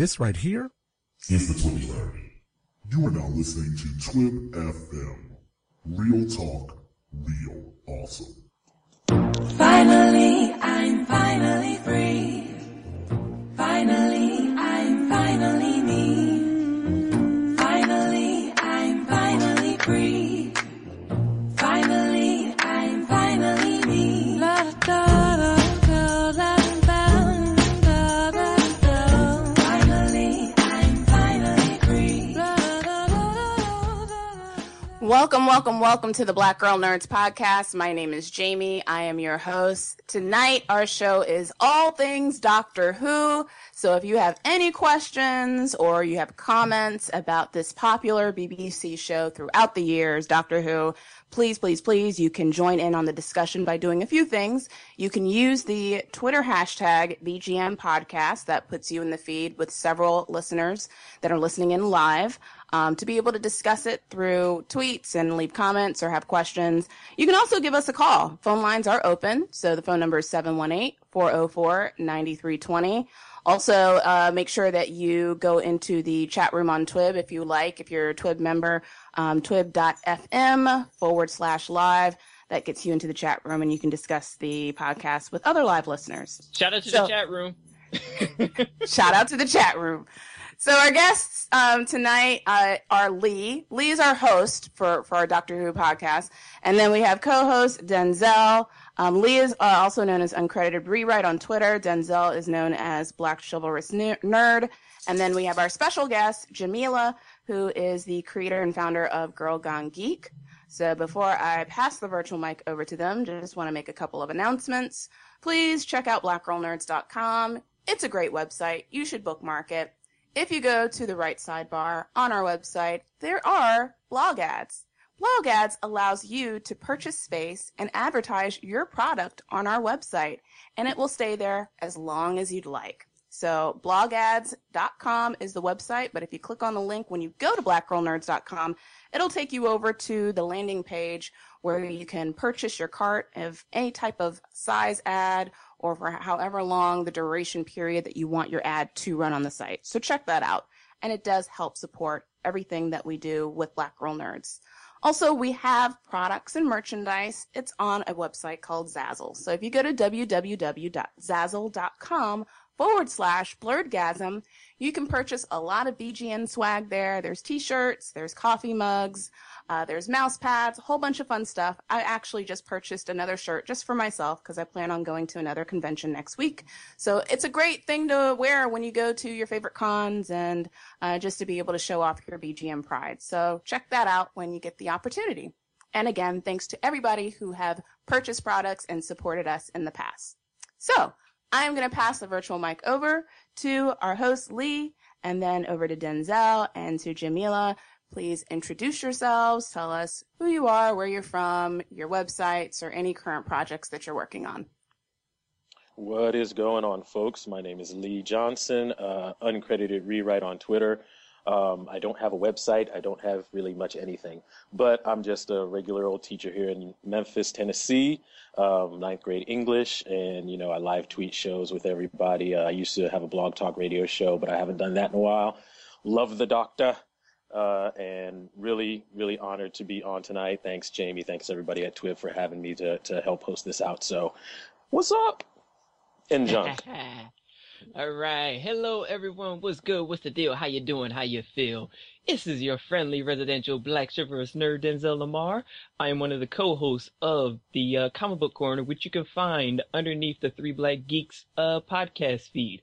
This right here is the Twibby You are now listening to Twib FM. Real talk, real awesome. Finally, I'm finally free. Welcome, welcome, welcome to the Black Girl Nerds podcast. My name is Jamie. I am your host. Tonight, our show is all things Doctor Who. So if you have any questions or you have comments about this popular BBC show throughout the years, Doctor Who, please, please, please, you can join in on the discussion by doing a few things. You can use the Twitter hashtag BGN podcast that puts you in the feed with several listeners that are listening in live um, to be able to discuss it through tweets and leave comments or have questions. You can also give us a call. Phone lines are open. So the phone number is 718 404 9320. Also, uh, make sure that you go into the chat room on Twib if you like. If you're a Twib member, um, twib.fm forward slash live. That gets you into the chat room and you can discuss the podcast with other live listeners. Shout out to So- the chat room. Shout out to the chat room. So our guests um, tonight uh, are Lee. Lee is our host for, for our Doctor Who podcast. And then we have co-host Denzel. Um, Lee is uh, also known as Uncredited Rewrite on Twitter. Denzel is known as Black Chivalrous Nerd. And then we have our special guest, Jamila, who is the creator and founder of Girl Gone Geek. So before I pass the virtual mic over to them, just want to make a couple of announcements. Please check out blackgirlnerds.com. It's a great website. You should bookmark it. If you go to the right sidebar on our website, there are blog ads. Blog ads allows you to purchase space and advertise your product on our website, and it will stay there as long as you'd like. So blogads.com is the website, but if you click on the link when you go to blackgirlnerds.com, it'll take you over to the landing page where you can purchase your cart of any type of size ad or for however long the duration period that you want your ad to run on the site. So check that out. And it does help support everything that we do with Black Girl Nerds. Also, we have products and merchandise. It's on a website called Zazzle. So if you go to www.zazzle.com forward slash blurredgasm, you can purchase a lot of BGN swag there. There's t-shirts, there's coffee mugs, uh, there's mouse pads, a whole bunch of fun stuff. I actually just purchased another shirt just for myself because I plan on going to another convention next week. So it's a great thing to wear when you go to your favorite cons and uh, just to be able to show off your BGN pride. So check that out when you get the opportunity. And again, thanks to everybody who have purchased products and supported us in the past. So I am going to pass the virtual mic over to our host, Lee, and then over to Denzel and to Jamila. Please introduce yourselves, tell us who you are, where you're from, your websites, or any current projects that you're working on. What is going on, folks? My name is Lee Johnson, uh, uncredited rewrite on Twitter. Um, I don't have a website. I don't have really much anything, but I'm just a regular old teacher here in Memphis, Tennessee, um, ninth grade English, and you know I live tweet shows with everybody. Uh, I used to have a blog talk radio show, but I haven't done that in a while. Love the doctor, uh, and really, really honored to be on tonight. Thanks, Jamie. Thanks everybody at Twib for having me to to help host this out. So, what's up? And junk. All right. Hello, everyone. What's good? What's the deal? How you doing? How you feel? This is your friendly residential black chivalrous nerd, Denzel Lamar. I am one of the co-hosts of the uh, Comic Book Corner, which you can find underneath the Three Black Geeks uh, podcast feed.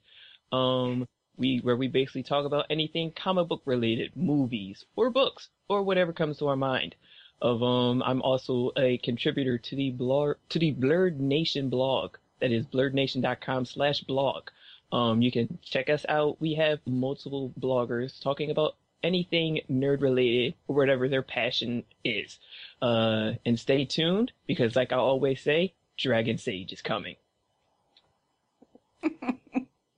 Um, we where we basically talk about anything comic book related, movies or books or whatever comes to our mind. Of um, I'm also a contributor to the blog to the Blurred Nation blog. That is blurrednation.com/blog. Um, you can check us out. We have multiple bloggers talking about anything nerd related or whatever their passion is. Uh, and stay tuned because, like I always say, Dragon Sage is coming.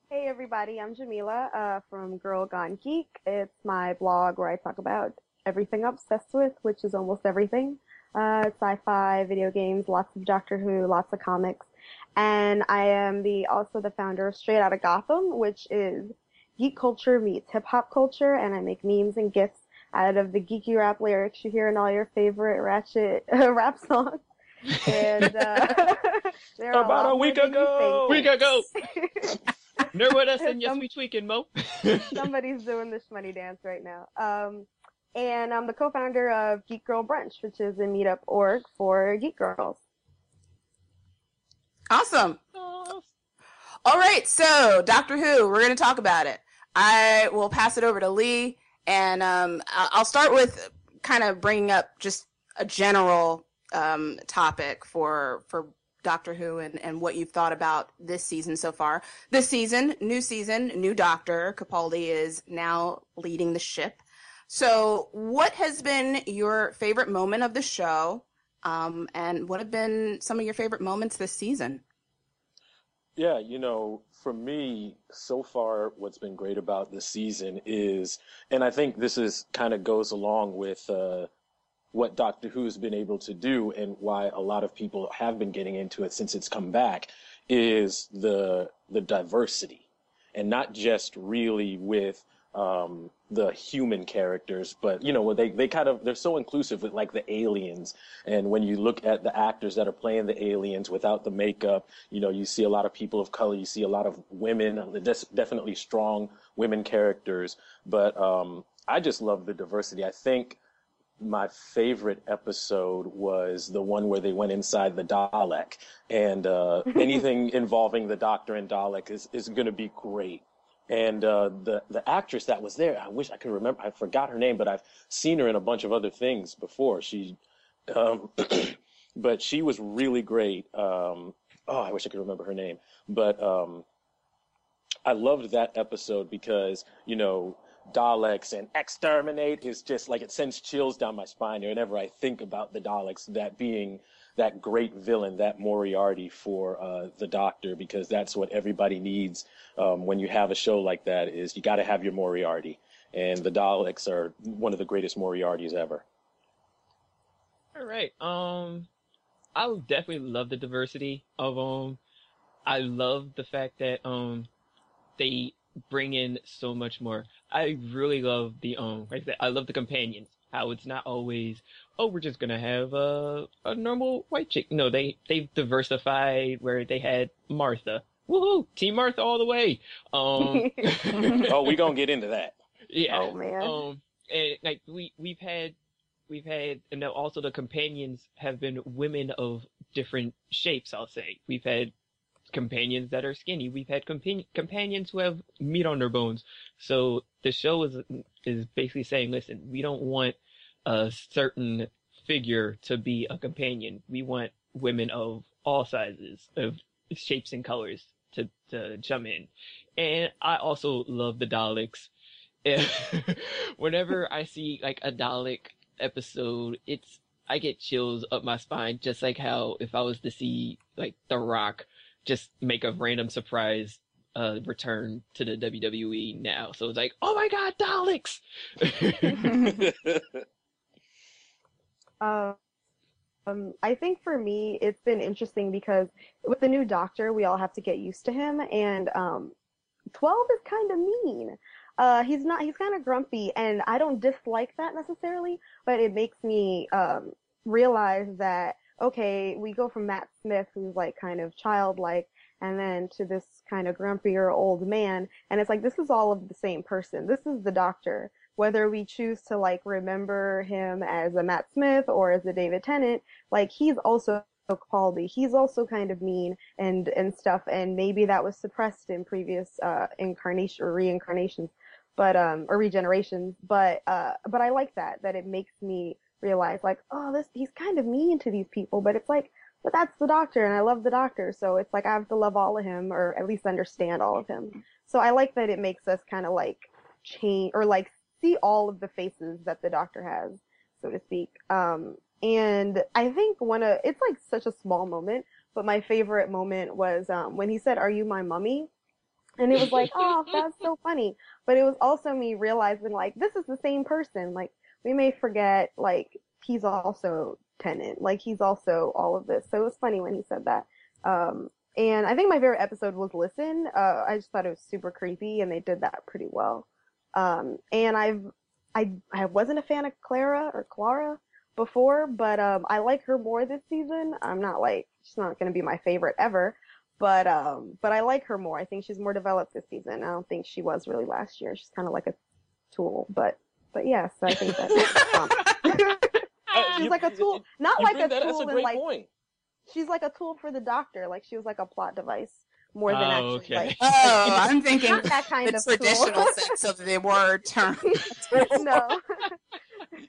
Hey everybody, I'm Jamila uh, from Girl Gone Geek. It's my blog where I talk about everything I'm obsessed with, which is almost everything. Uh, sci-fi, video games, lots of Doctor Who, lots of comics, and I am the also the founder of Straight Outta Gotham, which is geek culture meets hip hop culture, and I make memes and gifs out of the geeky rap lyrics you hear in all your favorite ratchet rap songs. And uh, they're a About a week more than you ago. think. Week ago. Nerd with us and yes, Some- we tweaking, Mo. Somebody's doing the shmoney dance right now. Um, and I'm the co-founder of Geek Girl Brunch, which is a meetup org for geek girls. Awesome. Oh, All right, so Doctor Who, we're going to talk about it. I will pass it over to Lee, and um, I- I'll start with kind of bringing up just a general um, topic for for Doctor Who and, and what you've thought about this season so far. This season, new season, new Doctor. Capaldi is now leading the ship. So, what has been your favorite moment of the show? Um, and what have been some of your favorite moments this season? Yeah, you know, for me, so far, what's been great about this season is, and I think this is kind of goes along with uh, what Doctor Who's been able to do and why a lot of people have been getting into it since it's come back, is the the diversity, and not just really with um, the human characters, but you know, they they kind of they're so inclusive with like the aliens, and when you look at the actors that are playing the aliens without the makeup, you know, you see a lot of people of color, you see a lot of women, there's definitely strong women characters, but um, I just love the diversity. I think my favorite episode was the one where they went inside the Dalek, and uh, anything involving the Doctor and Dalek is is going to be great. And uh, the the actress that was there, I wish I could remember. I forgot her name, but I've seen her in a bunch of other things before. She, um, but she was really great. Um, oh, I wish I could remember her name. But um, I loved that episode because you know Daleks and exterminate is just like it sends chills down my spine whenever I think about the Daleks. That being that great villain, that Moriarty for uh, the Doctor, because that's what everybody needs um, when you have a show like that. Is you got to have your Moriarty, and the Daleks are one of the greatest Moriartys ever. All right. Um, I definitely love the diversity of um. I love the fact that um, they bring in so much more. I really love the um. Like I said, I love the companions. How it's not always oh we're just gonna have a a normal white chick. No, they they've diversified where they had Martha. Woohoo! Team Martha all the way. Um. oh, we gonna get into that. Yeah. Oh man. Um, and like we we've had we've had and now also the companions have been women of different shapes. I'll say we've had companions that are skinny. We've had compan- companions who have meat on their bones. So the show is is basically saying, listen, we don't want a certain figure to be a companion. We want women of all sizes, of shapes and colors to to jump in. And I also love the Daleks. Whenever I see like a Dalek episode, it's I get chills up my spine, just like how if I was to see like The Rock just make a random surprise uh return to the WWE now. So it's like, oh my god, Daleks! Um, um, I think for me, it's been interesting because with the new doctor, we all have to get used to him, and um, 12 is kind of mean. Uh, he's not, he's kind of grumpy, and I don't dislike that necessarily, but it makes me um, realize that, okay, we go from Matt Smith, who's like kind of childlike, and then to this kind of grumpier old man, and it's like, this is all of the same person. This is the doctor whether we choose to like remember him as a Matt Smith or as a David Tennant, like he's also Capaldi. He's also kind of mean and and stuff, and maybe that was suppressed in previous uh, incarnation or reincarnations, but um or regenerations. But uh but I like that that it makes me realize like oh this he's kind of mean to these people, but it's like but that's the doctor and I love the doctor, so it's like I have to love all of him or at least understand all of him. So I like that it makes us kind of like change or like see all of the faces that the doctor has, so to speak. Um, and I think one of it's like such a small moment, but my favorite moment was um, when he said, "Are you my mummy?" And it was like, oh, that's so funny. But it was also me realizing like this is the same person. Like we may forget like he's also Tennant, Like he's also all of this. So it was funny when he said that. Um, and I think my favorite episode was Listen. Uh, I just thought it was super creepy, and they did that pretty well. Um, and I've I I wasn't a fan of Clara or Clara before, but um, I like her more this season. I'm not like she's not going to be my favorite ever, but um, but I like her more. I think she's more developed this season. I don't think she was really last year. She's kind of like a tool, but but yes, I think that. um, she's You- like a tool, not like a tool a in like point. she's like a tool for the doctor. Like she was like a plot device more than Oh, actually okay. like Oh, I'm thinking not that kind the of traditional tool. sense of the word term. no.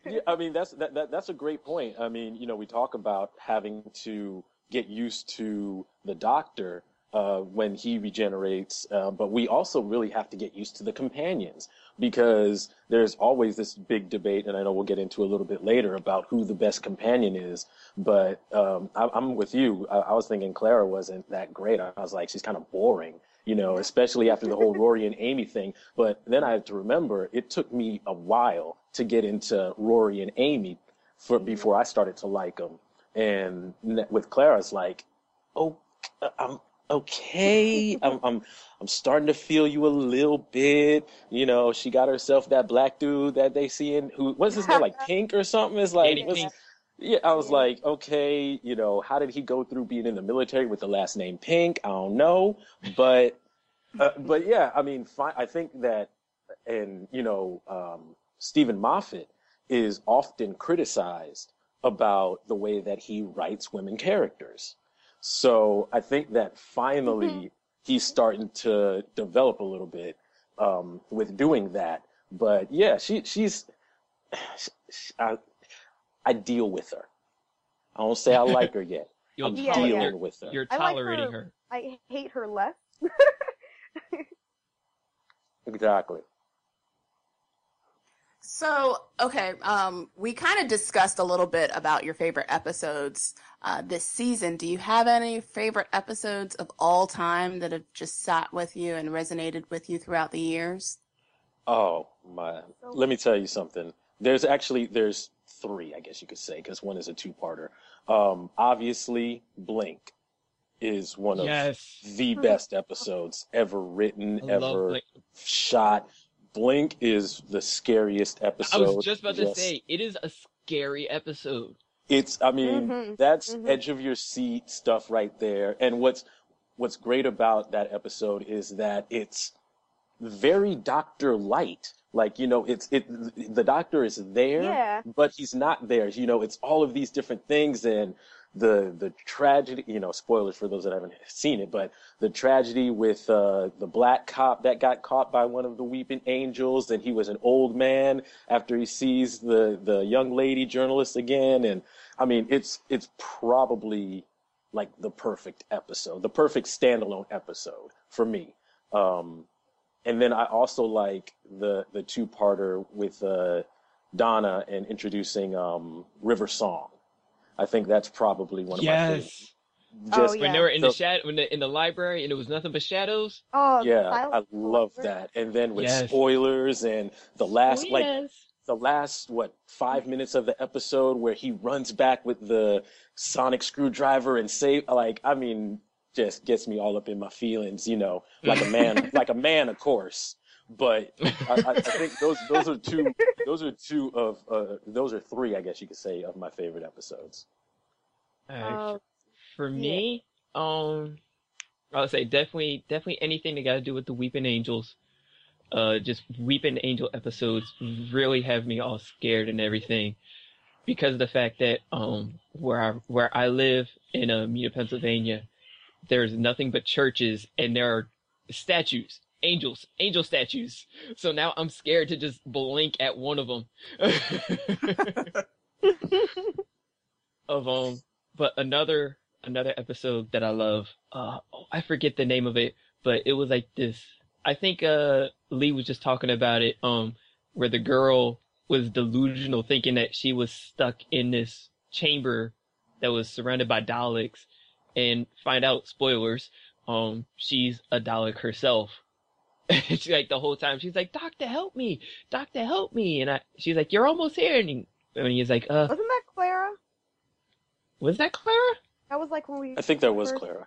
Yeah, I mean that's that, that that's a great point. I mean, you know, we talk about having to get used to the doctor uh, when he regenerates, uh, but we also really have to get used to the companions because there's always this big debate, and I know we'll get into a little bit later about who the best companion is. But um, I, I'm with you. I, I was thinking Clara wasn't that great. I was like, she's kind of boring. You know, especially after the whole Rory and Amy thing. But then I have to remember it took me a while to get into Rory and Amy for mm-hmm. before I started to like them. And with Clara, it's like, oh, I'm okay. I'm, I'm, I'm starting to feel you a little bit. You know, she got herself that black dude that they see in who what's his name, like Pink or something. It's like, Danny yeah, I was like, okay, you know, how did he go through being in the military with the last name Pink? I don't know, but, uh, but yeah, I mean, fi- I think that, and you know, um, Steven Moffat is often criticized about the way that he writes women characters. So I think that finally he's starting to develop a little bit um, with doing that. But yeah, she she's I, I deal with her. I don't say I like her yet. You're, I'm Yeah, dealing yeah. with her. you're I like tolerating her- her. I hate her less. Exactly. So, okay, um, we kind of discussed a little bit about your favorite episodes uh, this season. Do you have any favorite episodes of all time that have just sat with you and resonated with you throughout the years? Oh my! Let me tell you something. There's actually there's three, I guess you could say, because one is a two-parter. Um, obviously, Blink is one of Yes. the best episodes ever written, I love ever shot. Blink is the scariest episode. I was just about to Just- say it is a scary episode. It's, I mean, Mhm, that's mhm. edge of your seat stuff right there. And what's, what's great about that episode is that it's very Doctor-lite. Like, you know, it's, it, the doctor is there, Yeah. but he's not there. You know, it's all of these different things and the, the tragedy, you know, spoilers for those that haven't seen it, but the tragedy with, uh, the black cop that got caught by one of the weeping angels and he was an old man after he sees the, the young lady journalist again. And I mean, it's, it's probably like the perfect episode, the perfect standalone episode for me. Um, and then I also like the the two parter with uh, Donna and introducing um, River Song. I think that's probably one of my favorites. Yes. Oh, Just When they were in the So- shadow, when the, in the library, and it was nothing but shadows. Oh, yeah, I love that. And then with Yes. spoilers and the last Oh, like yes. the last what five minutes of the episode where he runs back with the sonic screwdriver and save like I mean just gets me all up in my feelings, you know, like a man, like a man, of course. But I, I I think those those are two those are two of uh, those are three, I guess you could say, of my favorite episodes. Alright, Oh, For yeah. me, um, I would say definitely, definitely anything that got to do with the Weeping Angels. Uh, just Weeping Angel episodes really have me all scared and everything, because of the fact that um, where I where I live in uh, Mena, Pennsylvania, there's nothing but churches and there are statues, angels, angel statues. So now I'm scared to just blink at one of them. of um but another another episode that I love uh oh, I forget the name of it but it was like this I think uh Lee was just talking about it um where the girl was delusional thinking that she was stuck in this chamber that was surrounded by Daleks and find out spoilers um she's a Dalek herself she's like the whole time she's like doctor help me doctor help me and I she's like you're almost here and, he, and he's like uh Wasn't that Clara? was that Clara That was like when we. I think that was Clara.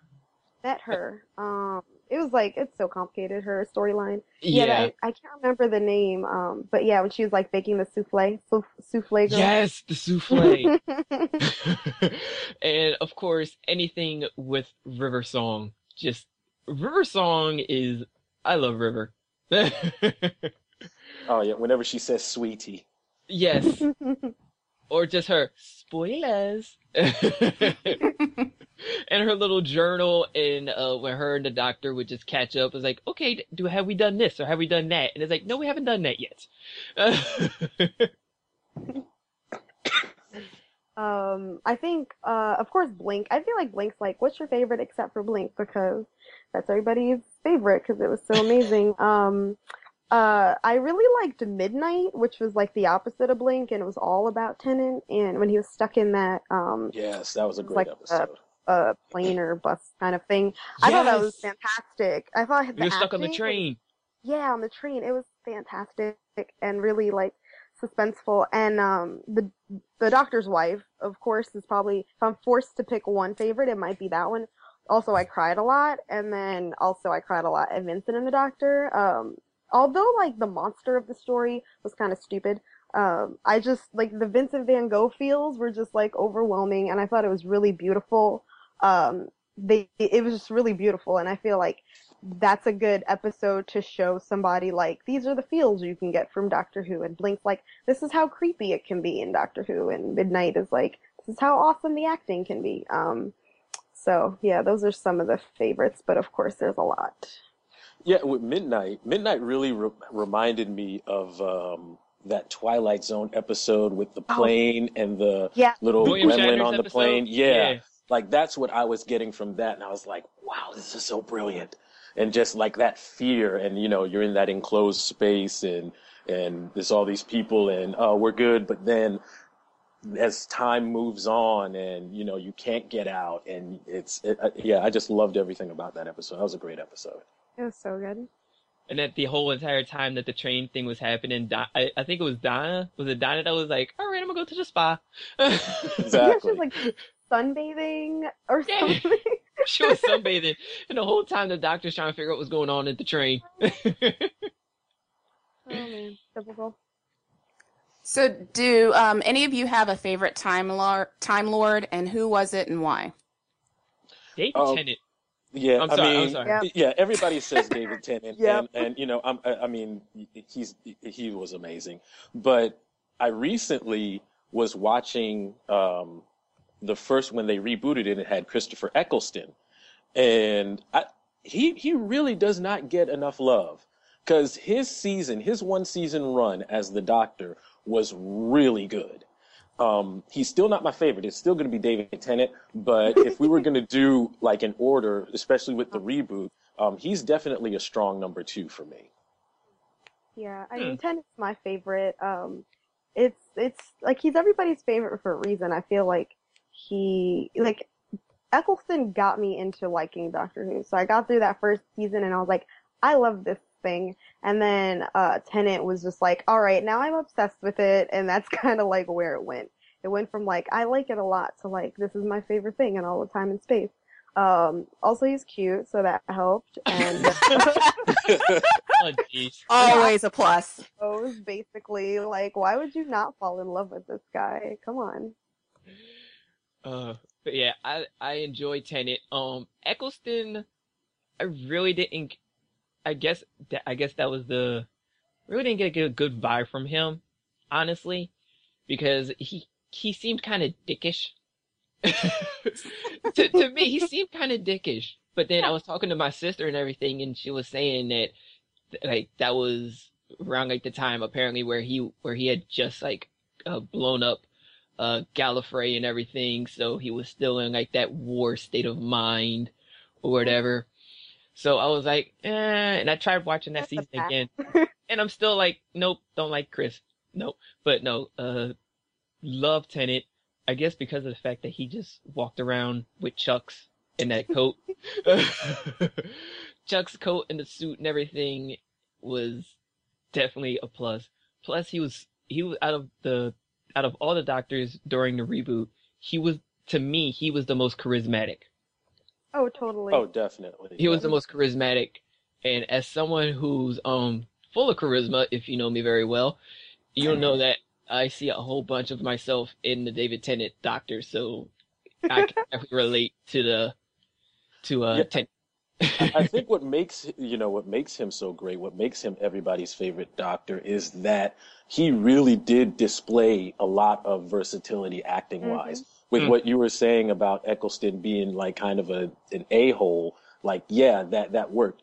met her. Um, it was like it's so complicated her storyline. Yeah, Yeah. that- I can't remember the name. Um, but yeah, when she was like baking the souffle, souff- souffle girl. Yes, the souffle. and of course, anything with River Song. Just River Song is I love River. Oh yeah, whenever she says sweetie. yes. Or just her spoilers. and her little journal and uh when her and the doctor would just catch up it's like okay do have we done this or have we done that and it's like no we haven't done that yet Um, I think, uh, of course, Blink. I feel like Blink's like, what's your favorite except for Blink? Because that's everybody's favorite because it was so amazing. Um, uh, I really liked Midnight, which was like the opposite of Blink, and it was all about Tennant. And when he was stuck in that, um, Yes, that was a It's great like, uh, episode. uh, plane or bus kind of thing, Yes. I thought that was fantastic. I thought the we were stuck on the train yeah, on the train. It was fantastic and really like suspenseful. And um, the the doctor's wife, of course, is probably if I'm forced to pick one favorite, it might be that one. Also, I cried a lot, and then also I cried a lot at Vincent and the Doctor. Um, although like the monster of the story was kind of stupid. Um, I just like the Vincent Van Gogh feels were just like overwhelming, and I thought it was really beautiful. Um, they it was just really beautiful, and I feel like that's a good episode to show somebody like these are the feels you can get from Doctor Who and Blink's like this is how creepy it can be in Doctor Who and Midnight is like this is how awesome the acting can be. Um so yeah, those are some of the favorites, but of course there's a lot. Yeah, with Midnight, Midnight really re- reminded me of um, that Twilight Zone episode with the Oh. plane and the Yeah. little William gremlin Shatner's on the episode? plane. Yeah. Yeah. like that's what I was getting from that, and I was like, wow, this is so brilliant, and just like that fear, and you know, you're in that enclosed space, and and there's all these people, and oh, we're good, but then as time moves on, and you know, you can't get out, and it's it, uh, yeah, I just loved everything about that episode. That was a great episode. It was so good. and that the whole entire time that the train thing was happening Di- I, I think it was Donna was it Donna that was like all right I'm gonna go to the spa Yeah, Exactly. she was like sunbathing or Yeah. something. she was sunbathing and the whole time the doctor's trying to figure out what's going on at the train oh man, typical. So, do um, any of you have a favorite Time Lord, Time Lord, and who was it and why? David Oh. Tennant Yeah, I'm I sorry, I'm mean, sorry. Yeah. yeah, everybody says David Tennant, Yep. and and you know, I'm, I I mean, he's he was amazing, but I recently was watching um, the first when they rebooted it. It had Christopher Eccleston, and I, he he really does not get enough love because his season, his one season run as the Doctor was really good. Um, he's still not my favorite. It's still going to be David Tennant, but if we were going to do like an order, especially with the reboot, um, he's definitely a strong number two for me. Yeah, I Hmm. mean Tennant's my favorite. Um, it's it's like he's everybody's favorite for a reason. I feel like he like Eccleston got me into liking Doctor Who. So I got through that first season and I was like, I love this thing. And then uh Tennant was just like, all right, now I'm obsessed with it, and that's kind of like where it went. It went from like I like it a lot to like this is my favorite thing in all the time and space. Um, also he's cute, so that helped. And oh Always a plus. was basically like, why would you not fall in love with this guy? Come on. Uh, but yeah, I I enjoy Tennant. Um, Eccleston, I really didn't. I guess that I guess that was the really didn't get a good vibe from him, honestly, because he he seemed kind of dickish. to to me, he seemed kind of dickish. But then I was talking to my sister and everything, and she was saying that like that was around like the time apparently where he where he had just like uh, blown up uh Gallifrey and everything, so he was still in like that war state of mind or whatever. So I was like, eh, and I tried watching that That's season again, and I'm still like, nope, don't like Chris, nope. But no, uh, love Tennant. I guess because of the fact that he just walked around with Chucks in that coat. Chuck's coat and the suit and everything was definitely a plus. Plus he was he was out of the out of all the doctors during the reboot, he was to me he was the most charismatic. Oh, totally. Oh, definitely. He was the most charismatic, and as someone who's um full of charisma, if you know me very well, you'll know that I see a whole bunch of myself in the David Tennant Doctor, so I can relate to the to uh Yeah. Tennant. I think what makes you know what makes him so great, what makes him everybody's favorite doctor, is that he really did display a lot of versatility acting wise. With Mm. what you were saying about Eccleston being like kind of a an a hole, like yeah, that that worked.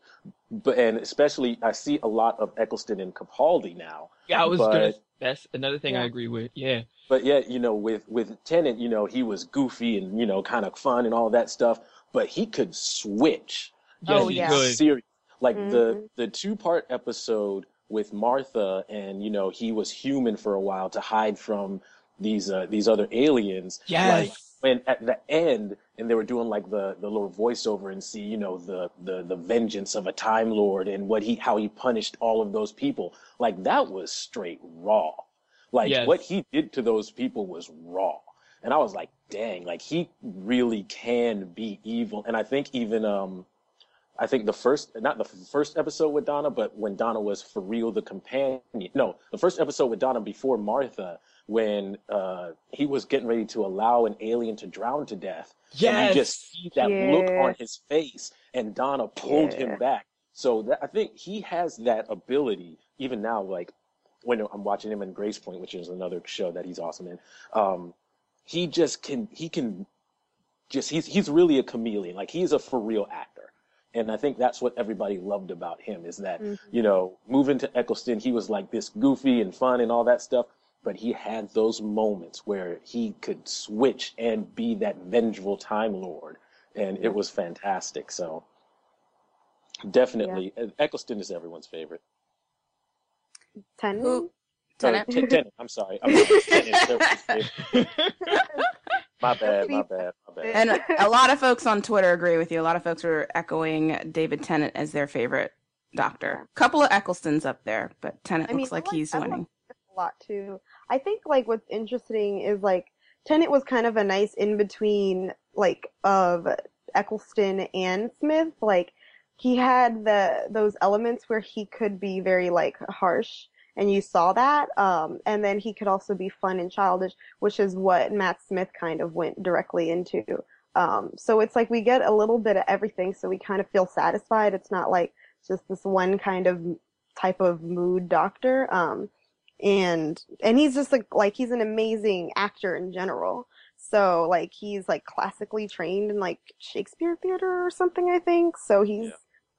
But and especially I see a lot of Eccleston and Capaldi now. Yeah, I was gonna. That's another thing I agree with. Yeah, But yet, you know, with with Tennant, you know, he was goofy and you know, kind of fun and all that stuff. But he could switch. Yes, Oh, yeah. could. serious. Like the Mhm. the two part episode with Martha, and you know he was human for a while to hide from these uh, these other aliens. Like Yes. when at the end, and they were doing like the the little voiceover and see you know the the the vengeance of a time lord and what he how he punished all of those people. Like that was straight raw. Like Yes. what he did to those people was raw. And I was like, dang, like he really can be evil. And I think even um I think the first, not the first episode with Donna, but when Donna was for real the companion. No, the first episode with Donna before Martha, when uh, he was getting ready to allow an alien to drown to death. And Yes. you just see that look on his face, and Donna pulled Yeah. him back. So that, I think he has that ability, even now, like when I'm watching him in Gracepoint, which is another show that he's awesome in. Um, he just can, he can just, he's, he's really a chameleon. Like he's a for real actor. And I think that's what everybody loved about him is that, Mhm. you know, moving to Eccleston, he was like this goofy and fun and all that stuff, but he had those moments where he could switch and be that vengeful Time Lord. And it was fantastic. So definitely, Eccleston is everyone's favorite. Tennant? Who? Sorry, Tennant? Ten- I'm sorry. I'm sorry. My bad, my bad, my bad. And a lot of folks on Twitter agree with you. A lot of folks are echoing David Tennant as their favorite doctor. A Couple of Ecclestons up there, but Tennant I mean, looks like like- he's I like winning. a lot too. I think like what's interesting is like Tennant was kind of a nice in between like of Eccleston and Smith. Like he had the those elements where he could be very like harsh and you saw that. Um and then he could also be fun and childish, which is what Matt Smith kind of went directly into. Um so it's like we get a little bit of everything so we kind of feel satisfied. It's not like just this one kind of type of mood doctor. Um and and he's just like like he's an amazing actor in general. So like he's like classically trained in like Shakespeare theater or something, I think. So he's Yeah.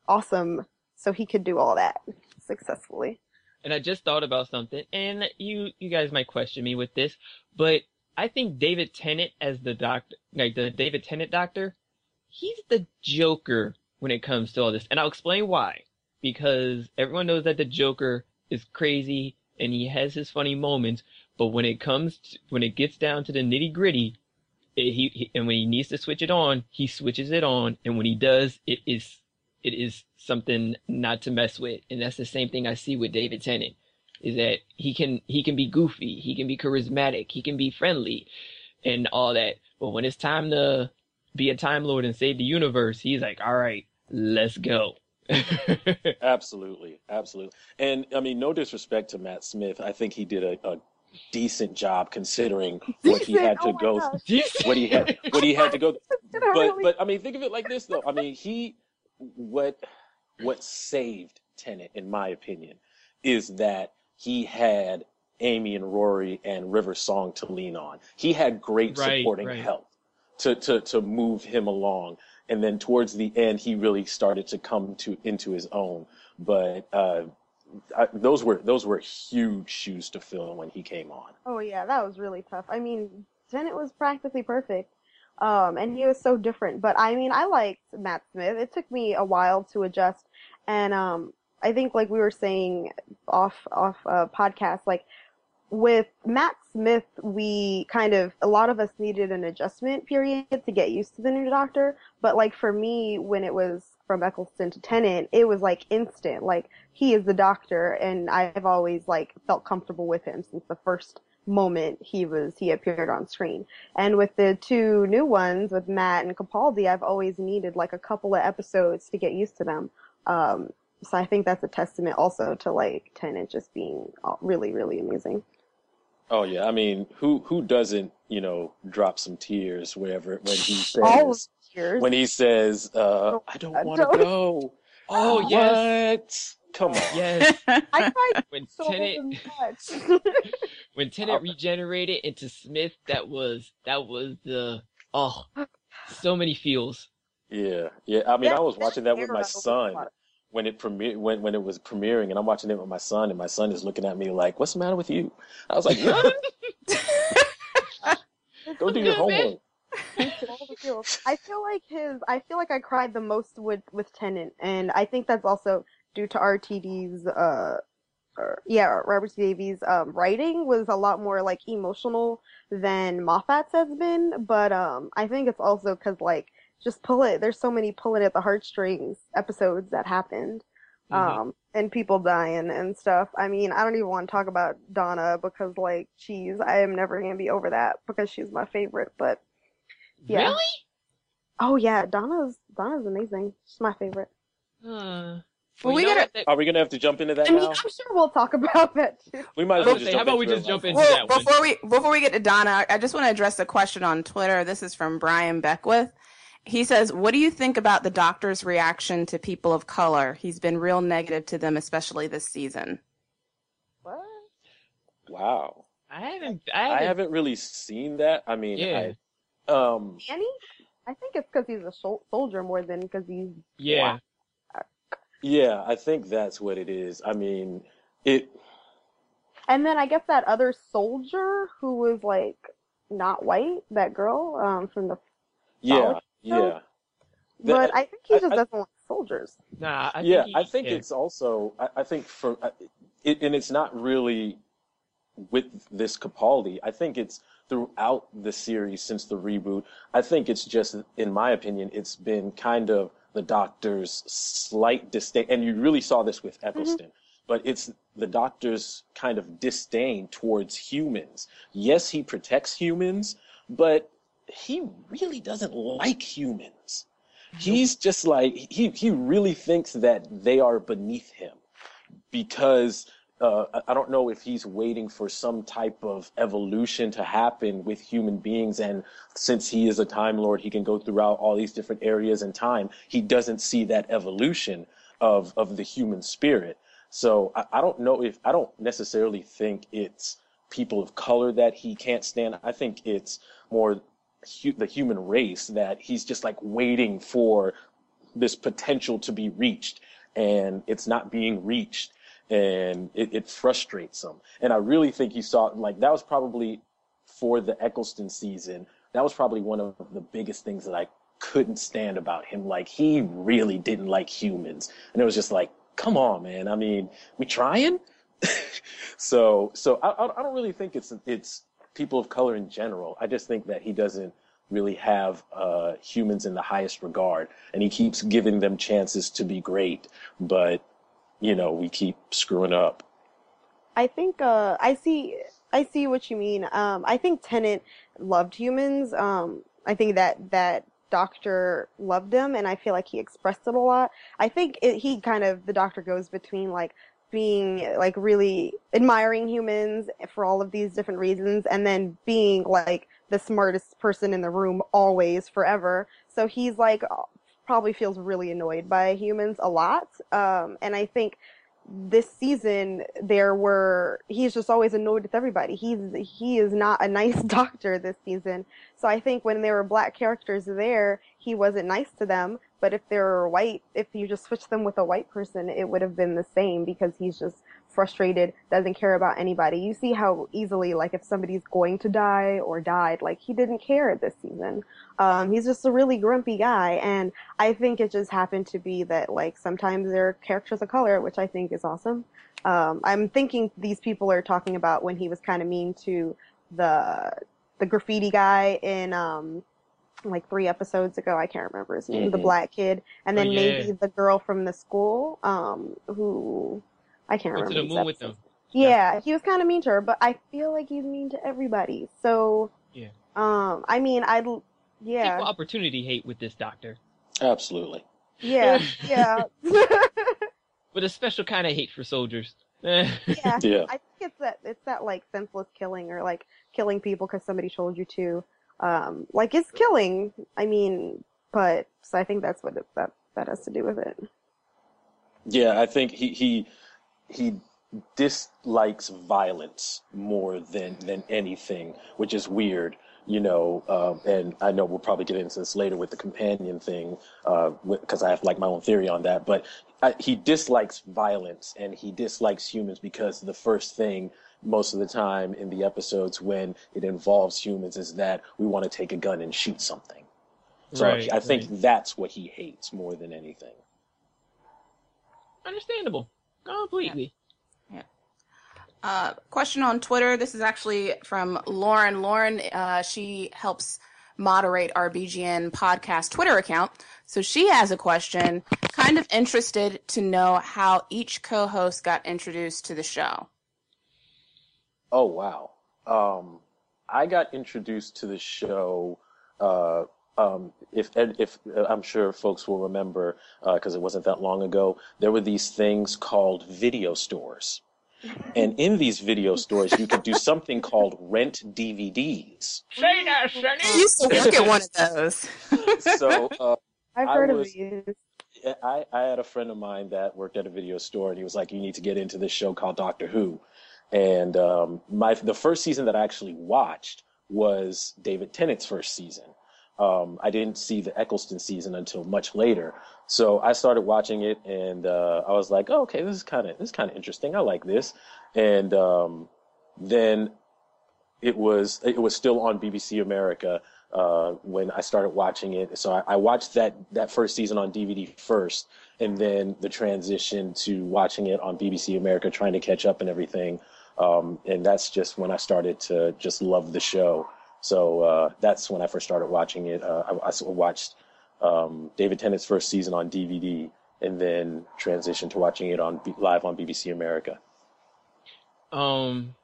awesome. So he could do all that successfully. And I just thought about something, and you you guys might question me with this, but I think David Tennant as the doctor, like the David Tennant doctor, he's the Joker when it comes to all this, and I'll explain why. Because everyone knows that the Joker is crazy and he has his funny moments, but when it comes to, when it gets down to the nitty gritty, he, he and when he needs to switch it on, he switches it on, and when he does, it is it is something not to mess with. And that's the same thing I see with David Tennant. Is that he can he can be goofy, he can be charismatic, he can be friendly and all that. But when it's time to be a Time Lord and save the universe, he's like, All right, let's go. Absolutely, absolutely. And I mean, no disrespect to Matt Smith. I think he did a, a decent job considering what he had to Oh go gosh. what he had what he had to go but really- but I mean think of it like this though. I mean he what what saved Tennant in my opinion is that he had Amy and Rory and River Song to lean on. He had great Right, supporting right. help to, to to move him along. And then towards the end he really started to come to into his own. But uh I, those were those were huge shoes to fill when he came on. Oh yeah, that was really tough. I mean, Tennant was practically perfect. Um, and he was so different. But I mean, I liked Matt Smith. It took me a while to adjust. And, um, I think like we were saying off, off, uh, podcast, like with Matt Smith, we kind of, a lot of us needed an adjustment period to get used to the new doctor. But like for me, when it was from Eccleston to Tennant, it was like instant. Like he is the doctor and I've always like felt comfortable with him since the first moment he was he appeared on screen. And with the two new ones with Matt and Capaldi, I've always needed like a couple of episodes to get used to them. Um, so I think that's a testament also to like Tennant just being uh, really really amazing. Oh yeah, I mean, who who doesn't you know drop some tears wherever when he says when he says, uh, "I don't want to go." Oh, yes. What? Come on. Yes. I cried when so Tennant much. when Tennant regenerated into Smith, that was that was the oh so many feels. Yeah, yeah. I mean, I was watching that with my son when it premiered when when it was premiering, and I'm watching it with my son, and my son is looking at me like, "What's the matter with you?" I was like, "Nothing. Go do your homework." all the feels. I feel like his. I feel like I cried the most with with Tennant, and I think that's also due to RTD's. Uh, or, yeah, Robert T. Davies' um, writing was a lot more like emotional than Moffat's has been, but um, I think it's also because like just pull it. There's so many pulling at the heartstrings episodes that happened. Mhm. Um, and people dying and stuff. I mean, I don't even want to talk about Donna because, like, geez, I am never gonna be over that because she's my favorite. But yeah. Really? Oh yeah, Donna's Donna's amazing. She's my favorite. Uh, Well, you we gotta- That- Are we gonna have to jump into that I mean, now? I'm sure we'll talk about that too. We might as well was just saying, jump how about we just jump like- into Well, that one? before we before we get to Donna, I just want to address a question on Twitter. This is from Brian Beckwith. He says, "What do you think about the doctor's reaction to people of color? He's been real negative to them, especially this season." What? Wow. I haven't. I I haven't. haven't really seen that. I mean, Yeah. I, um, Danny? I think it's because he's a soldier more than because he's. yeah. Yeah, I think that's what it is. I mean, it. And then I guess that other soldier who was like not white, that girl um from the. Yeah, Solid yeah. But That- I think he I- just I- doesn't like soldiers. Nah. I yeah, think he- I think yeah. it's also. I, I think for it, and it's not really with this Capaldi. I think it's throughout the series since the reboot. I think it's just, in my opinion, it's been kind of the Doctor's slight disdain, and you really saw this with mm-hmm. Eccleston. But it's the Doctor's kind of disdain towards humans. Yes, he protects humans, but he really doesn't like humans. He's just like he he really thinks that they are beneath him because uh, I- don't know if he's waiting for some type of evolution to happen with human beings, and since he is a Time Lord, he can go throughout all these different areas in time. He doesn't see that evolution of of the human spirit. So I, I don't know if I don't necessarily think it's people of color that he can't stand. I think it's more hu- the human race that he's just like waiting for this potential to be reached and it's not being reached and it, it frustrates him. And I really think you saw like that was probably for the Eccleston season. That was probably one of the biggest things that I couldn't stand about him. Like he really didn't like humans, and it was just like, come on, man. I mean, we trying. so so I I I don't really think it's it's people of color in general. I just think that he doesn't really have uh, humans in the highest regard, and he keeps giving them chances to be great, but you know we keep screwing up. I think uh I see I see what you mean. Um I think Tennant loved humans. Um I think that that doctor loved them and I feel like he expressed it a lot. I think it, he kind of the doctor goes between like being like really admiring humans for all of these different reasons and then being like the smartest person in the room always forever. So he's like probably feels really annoyed by humans a lot. Um and I think this season there were he's just always annoyed with everybody. He's he is not a nice doctor this season. So I think when there were black characters there, he wasn't nice to them. But if they were white, if you just switched them with a white person, it would have been the same because he's just frustrated, doesn't care about anybody. You see how easily, like, if somebody's going to die or died, like, he didn't care this season. Um, he's just a really grumpy guy. And I think it just happened to be that, like, sometimes there are characters of color, which I think is awesome. Um, I'm thinking these people are talking about when he was kind of mean to the, the graffiti guy in, um, like three episodes ago. I can't remember his name. The Mhm. black kid, and Oh, then yeah. maybe the girl from the school, um, who I can't Went remember. to the moon with them. Yeah, he was kind of mean to her, but I feel like he's mean to everybody. So, Yeah. um, I mean, I'd, Equal yeah, opportunity hate with this doctor, Absolutely. yeah, yeah, with a special kind of hate for soldiers. Yeah. Yeah. I think it's that it's that like senseless killing or like killing people because somebody told you to. Um, like it's killing. I mean, but so I think that's what it, that that has to do with it. Yeah, I think he he he dislikes violence more than than anything, which is weird, you know. Um, and I know we'll probably get into this later with the companion thing, because I have like my own theory on that. But I, he dislikes violence, and he dislikes humans because the first thing most of the time in the episodes when it involves humans is that we want to take a gun and shoot something. So Right, I think right. that's what he hates more than anything. Understandable. Completely. Uh, question on Twitter. This is actually from Lauren. Lauren, uh, she helps moderate our BGN podcast Twitter account. So she has a question, kind of interested to know how each co host got introduced to the show. Oh wow. Um, I got introduced to the show. Uh, um, if if I'm sure folks will remember, because it wasn't that long ago, there were these things called video stores, and in these video stores, you could do something called rent DVDs. Say that, I used to work at one of those. So uh, I've I heard was- of these. I, I had a friend of mine that worked at a video store, and he was like, "You need to get into this show called Doctor Who." And um, my the first season that I actually watched was David Tennant's first season. Um, I didn't see the Eccleston season until much later, so I started watching it, and uh, I was like, oh, "Okay, this is kind of this is kind of interesting. I like this." And um, then it was it was still on BBC America uh, when I started watching it. So I, I watched that that first season on DVD first, and then the transition to watching it on BBC America, trying to catch up and everything. Um, and that's just when I started to just love the show. So uh, that's when I first started watching it. Uh, I, I watched um, David Tennant's first season on DVD, and then transitioned to watching it on live on BBC America. Um,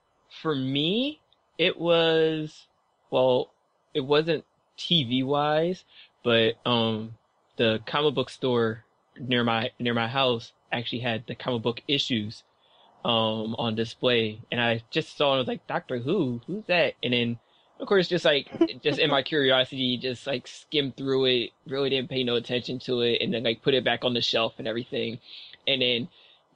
for me, it was well, it wasn't TV wise, but um, the comic book store near my near my house actually had the comic book issues um on display, and I just saw it. I was like, Doctor Who, who's that? And then, of course, just like just in my curiosity, just like skimmed through it, really didn't pay no attention to it, and then like put it back on the shelf and everything, and then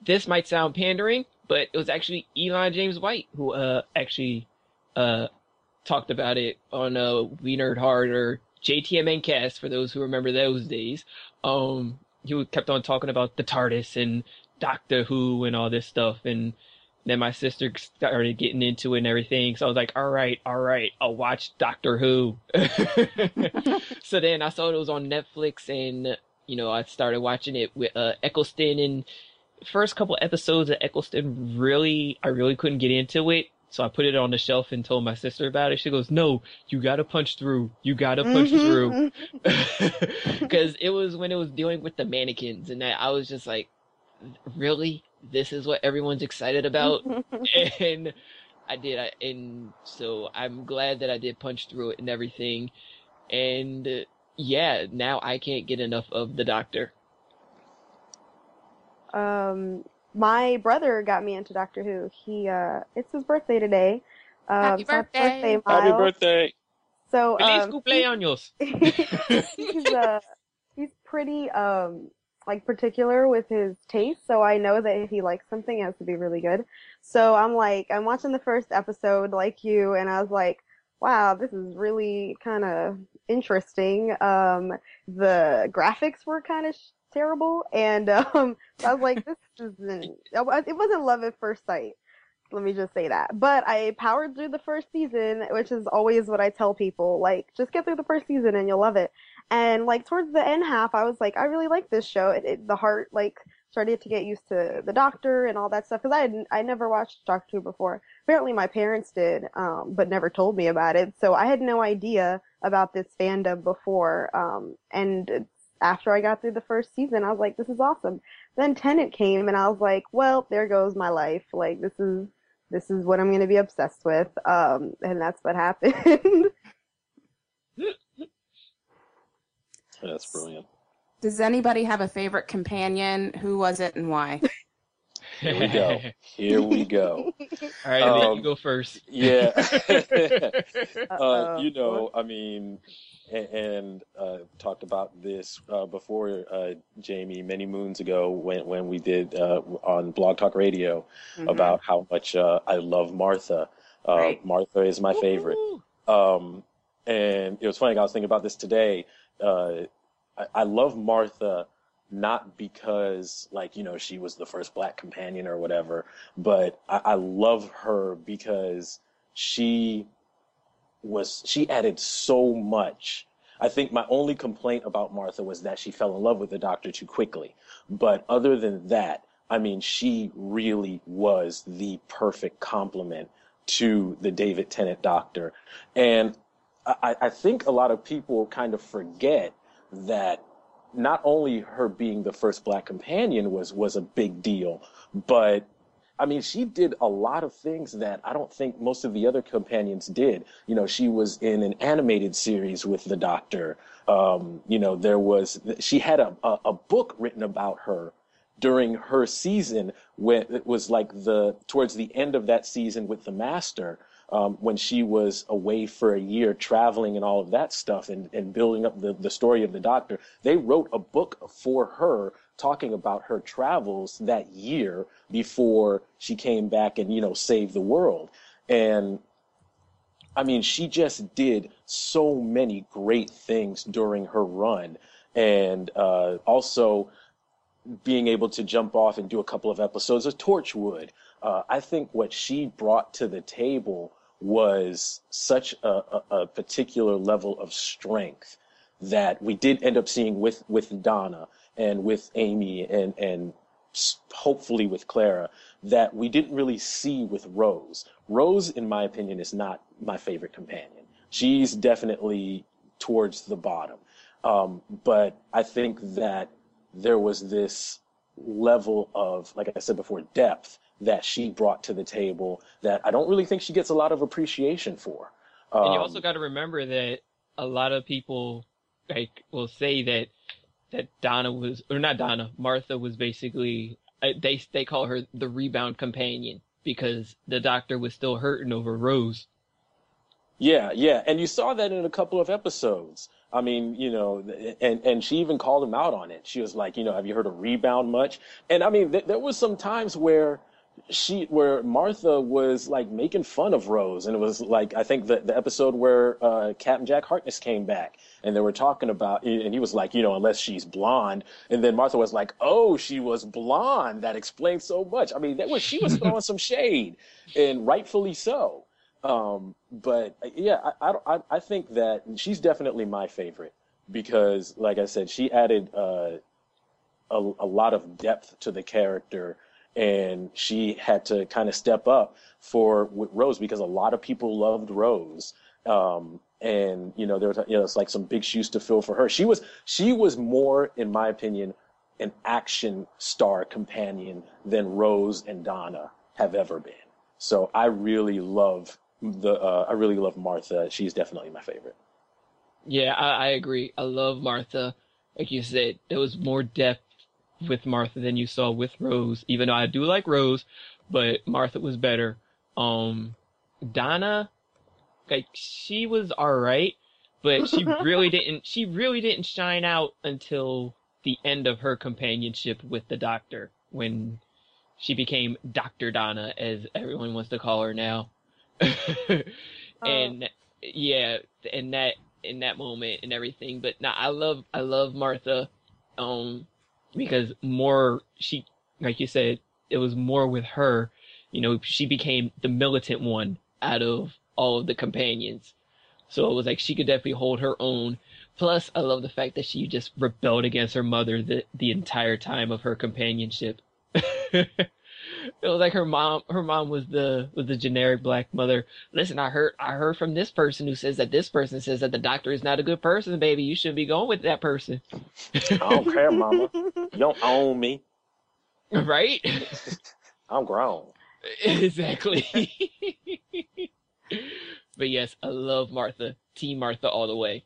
this might sound pandering, but it was actually Elon James White who uh actually uh talked about it on uh We Nerd Hard or JTMN Cast for those who remember those days. Um he kept on talking about the TARDIS and Doctor Who and all this stuff and then my sister started getting into it and everything. So I was like, all right, all right, I'll watch Doctor Who. so then I saw it was on Netflix and, you know, I started watching it with uh, Eccleston and first couple episodes of Eccleston really I really couldn't get into it. So I put it on the shelf and told my sister about it. She goes, "No, you gotta punch through. You gotta punch through." Because it was when it was dealing with the mannequins, and I, I was just like, "Really? This is what everyone's excited about?" and I did. I, and so I'm glad that I did punch through it and everything. And uh, yeah, now I can't get enough of the Doctor. um, my brother got me into Doctor Who. He, uh, it's his birthday today. Um, Happy so birthday. Miles. Happy birthday! So, Feliz um, cumpleaños. he's uh he's pretty um like particular with his taste, so I know that if he likes something it has to be really good. So I'm like I'm watching the first episode like you and I was like, wow, this is really kind of interesting. Um the graphics were kind of sh- terrible and um I was like this isn't it wasn't love at first sight. Let me just say that. But I powered through the first season, which is always what I tell people. Like, just get through the first season and you'll love it. And like towards the end half, I was like, I really like this show. It, it, the heart like started to get used to the Doctor and all that stuff because I had I never watched Doctor Who before. Apparently, my parents did, um, but never told me about it. So I had no idea about this fandom before. Um, and after I got through the first season, I was like, this is awesome. Then Tennant came, and I was like, well, there goes my life. Like this is this is what I'm going to be obsessed with. Um, and that's what happened. That's brilliant. Does anybody have a favorite companion? Who was it and why? Here we go. Here we go. All right, Lee, Um, you go first. Yeah. uh, you know, I mean, and, and uh, talked about this uh, before, uh, Jamie, many moons ago when when we did uh, on Blog Talk Radio Mhm. about how much uh, I love Martha. Uh, Right. Martha is my favorite. Woo! Um, and it was funny. I was thinking about this today. Uh, I, I love Martha not because, like, you know, she was the first black companion or whatever, but I, I love her because she was she added so much. I think my only complaint about Martha was that she fell in love with the doctor too quickly. But other than that, I mean, she really was the perfect complement to the David Tennant doctor. And I, I think a lot of people kind of forget that not only her being the first black companion was was a big deal, but I mean, she did a lot of things that I don't think most of the other companions did. You know, she was in an animated series with the Doctor. Um, you know, there was she had a, a a book written about her during her season when it was like the towards the end of that season with the Master. Um, when she was away for a year traveling and all of that stuff and, and building up the, the story of the doctor, they wrote a book for her talking about her travels that year before she came back and, you know, saved the world. And I mean, she just did so many great things during her run. And uh, also being able to jump off and do a couple of episodes of Torchwood. Uh, I think what she brought to the table was such a, a, a particular level of strength that we did end up seeing with, with Donna and with Amy and, and hopefully with Clara that we didn't really see with Rose. Rose, in my opinion, is not my favorite companion. She's definitely towards the bottom. Um, but I think that there was this level of, like I said before, depth that she brought to the table that I don't really think she gets a lot of appreciation for. Um, And you also got to remember that a lot of people like will say that that Donna was or not Donna, Martha was basically uh, they they call her the rebound companion because the doctor was still hurting over Rose. Yeah, yeah, and you saw that in a couple of episodes. I mean, you know, and and she even called him out on it. She was like, you know, have you heard of rebound much? And I mean, th- there was some times where she, where Martha was like making fun of Rose, and it was like I think the the episode where uh, Captain Jack Harkness came back, and they were talking about, and he was like, you know, unless she's blonde, and then Martha was like, oh, she was blonde. That explains so much. I mean, that was she was throwing some shade, and rightfully so. Um, but yeah, I, I, I, I think that she's definitely my favorite because, like I said, she added uh, a, a lot of depth to the character, and she had to kind of step up for Rose because a lot of people loved Rose. Um, and you know, there was you know, it's like some big shoes to fill for her. She was she was more, in my opinion, an action star companion than Rose and Donna have ever been. So I really love the uh, I really love Martha. She's definitely my favorite. Yeah, I, I agree. I love Martha. Like you said, there was more depth with Martha than you saw with Rose. Even though I do like Rose, but Martha was better. Um, Donna, like she was all right, but she really didn't. She really didn't shine out until the end of her companionship with the Doctor when she became Doctor Donna, as everyone wants to call her now. and yeah, and that in that moment and everything. But now I love I love Martha, um, because more she like you said, it was more with her. You know, she became the militant one out of all of the companions. So it was like she could definitely hold her own. Plus, I love the fact that she just rebelled against her mother the the entire time of her companionship. it was like her mom her mom was the was the generic black mother listen i heard i heard from this person who says that this person says that the doctor is not a good person baby you should be going with that person I don't care, Mama. You don't own me. right I'm grown. exactly. but yes, I love Martha. Team Martha all the way.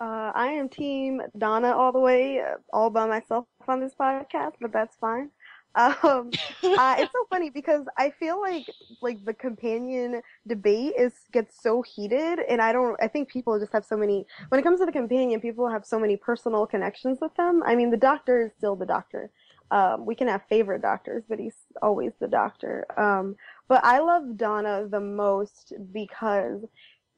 Uh, I am Team Donna all the way, uh, all by myself on this podcast, but that's fine. Um, uh, it's so funny because I feel like like the companion debate is gets so heated, and I don't. I think people just have so many. When it comes to the companion, people have so many personal connections with them. I mean, the Doctor is still the Doctor. Um, we can have favorite doctors, but he's always the Doctor. Um, but I love Donna the most because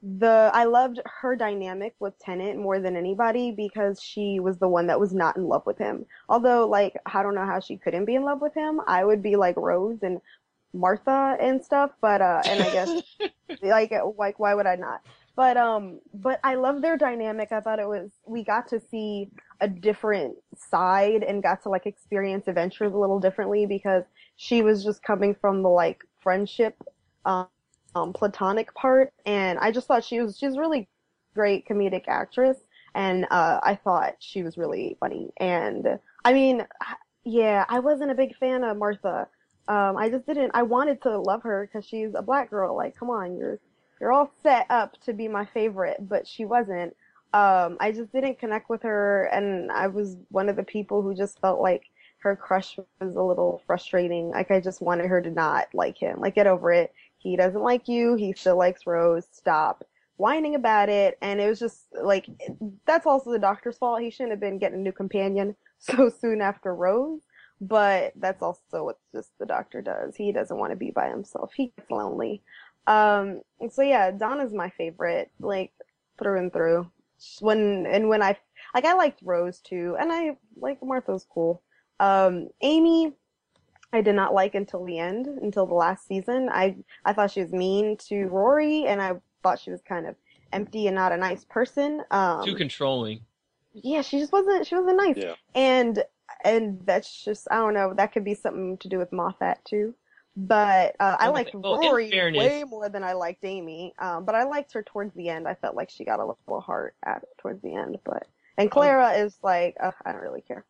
the I loved her dynamic with Tennant more than anybody because she was the one that was not in love with him. Although like I don't know how she couldn't be in love with him. I would be like Rose and Martha and stuff, but uh and I guess like like why would I not? But um but I love their dynamic. I thought it was we got to see a different side and got to like experience adventures a little differently because she was just coming from the like friendship um um, platonic part, and I just thought she was she's really great comedic actress, and uh, I thought she was really funny. And I mean, yeah, I wasn't a big fan of Martha. Um, I just didn't. I wanted to love her because she's a black girl. Like, come on, you're you're all set up to be my favorite, but she wasn't. Um, I just didn't connect with her, and I was one of the people who just felt like her crush was a little frustrating. Like, I just wanted her to not like him. Like, get over it he doesn't like you. He still likes Rose. Stop whining about it. And it was just like, that's also the doctor's fault. He shouldn't have been getting a new companion so soon after Rose. But that's also what just the doctor does. He doesn't want to be by himself. He gets lonely. Um, so yeah, Donna's my favorite, like through and through. When and when I like, I liked Rose too, and I like Martha's cool. Um, Amy, I did not like until the end, until the last season. I I thought she was mean to Rory, and I thought she was kind of empty and not a nice person. Um, Too controlling. Yeah, she just wasn't. She wasn't nice, Yeah. and and that's just I don't know. That could be something to do with Moffat too. But uh, I liked well, Rory fairness- way more than I liked Amy. Um, but I liked her towards the end. I felt like she got a little heart at towards the end. But and Clara is like, uh, I don't really care.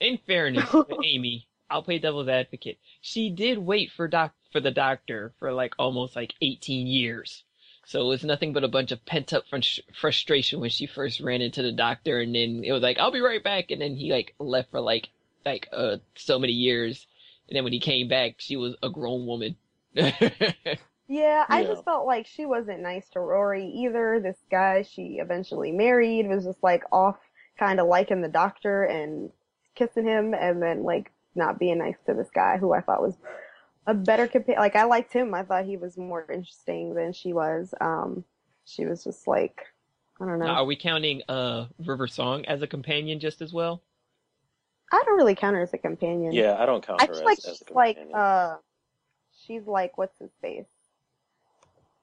In fairness to Amy, I'll play devil's advocate. She did wait for doc for the doctor for like almost like 18 years. So it was nothing but a bunch of pent up frus- frustration when she first ran into the doctor and then it was like, I'll be right back. And then he like left for like, like, uh, so many years. And then when he came back, she was a grown woman. Yeah, I Yeah. just felt like she wasn't nice to Rory either. This guy she eventually married was just like off, kind of liking the doctor and kissing him, and then like not being nice to this guy who I thought was a better compa- Like I liked him. I thought he was more interesting than she was. Um, she was just like, I don't know. now, are we counting, uh, River Song as a companion just as well? I don't really count her as a companion. Yeah, I don't count I her feel as, like as a she's like, uh, she's like what's his face?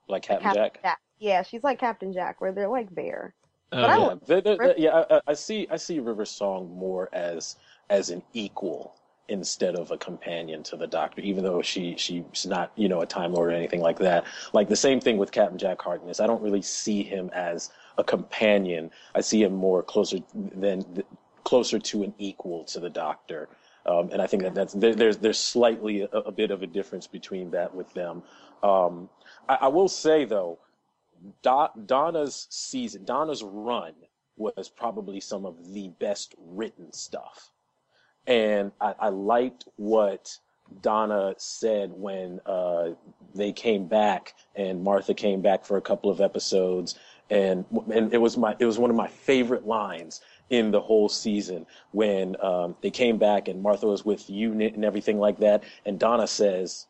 like Captain Captain Jack. Jack. Yeah, she's like Captain Jack, where they're like there. Oh, But I yeah, don't- They- they- they- yeah. I, I- I see. I see River Song more as as an equal instead of a companion to the Doctor, even though she she's not you know a Time Lord or anything like that. Like the same thing with Captain Jack Harkness. I don't really see him as a companion. I see him more closer than closer to an equal to the Doctor. Um, and I think that that's there, there's there's slightly a, a bit of a difference between that with them. Um, I, I will say though, Do- Donna's season, Donna's run was probably some of the best written stuff. And I, I liked what Donna said when uh, they came back and Martha came back for a couple of episodes. And, and it was my, it was one of my favorite lines in the whole season when um, they came back and Martha was with Unit and everything like that. And Donna says,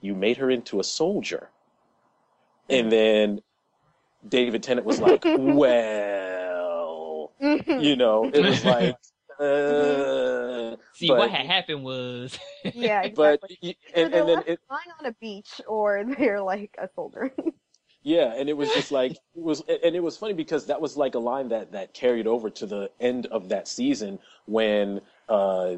you made her into a soldier. And then David Tennant was like, well, you know, it was like, uh, See, but- what had happened was, yeah, exactly. but, y- Either and, they're and then left it, lying on a beach or they're like a soldier. yeah, and it was just like, it was, and it was funny because that was like a line that, that carried over to the end of that season when, uh,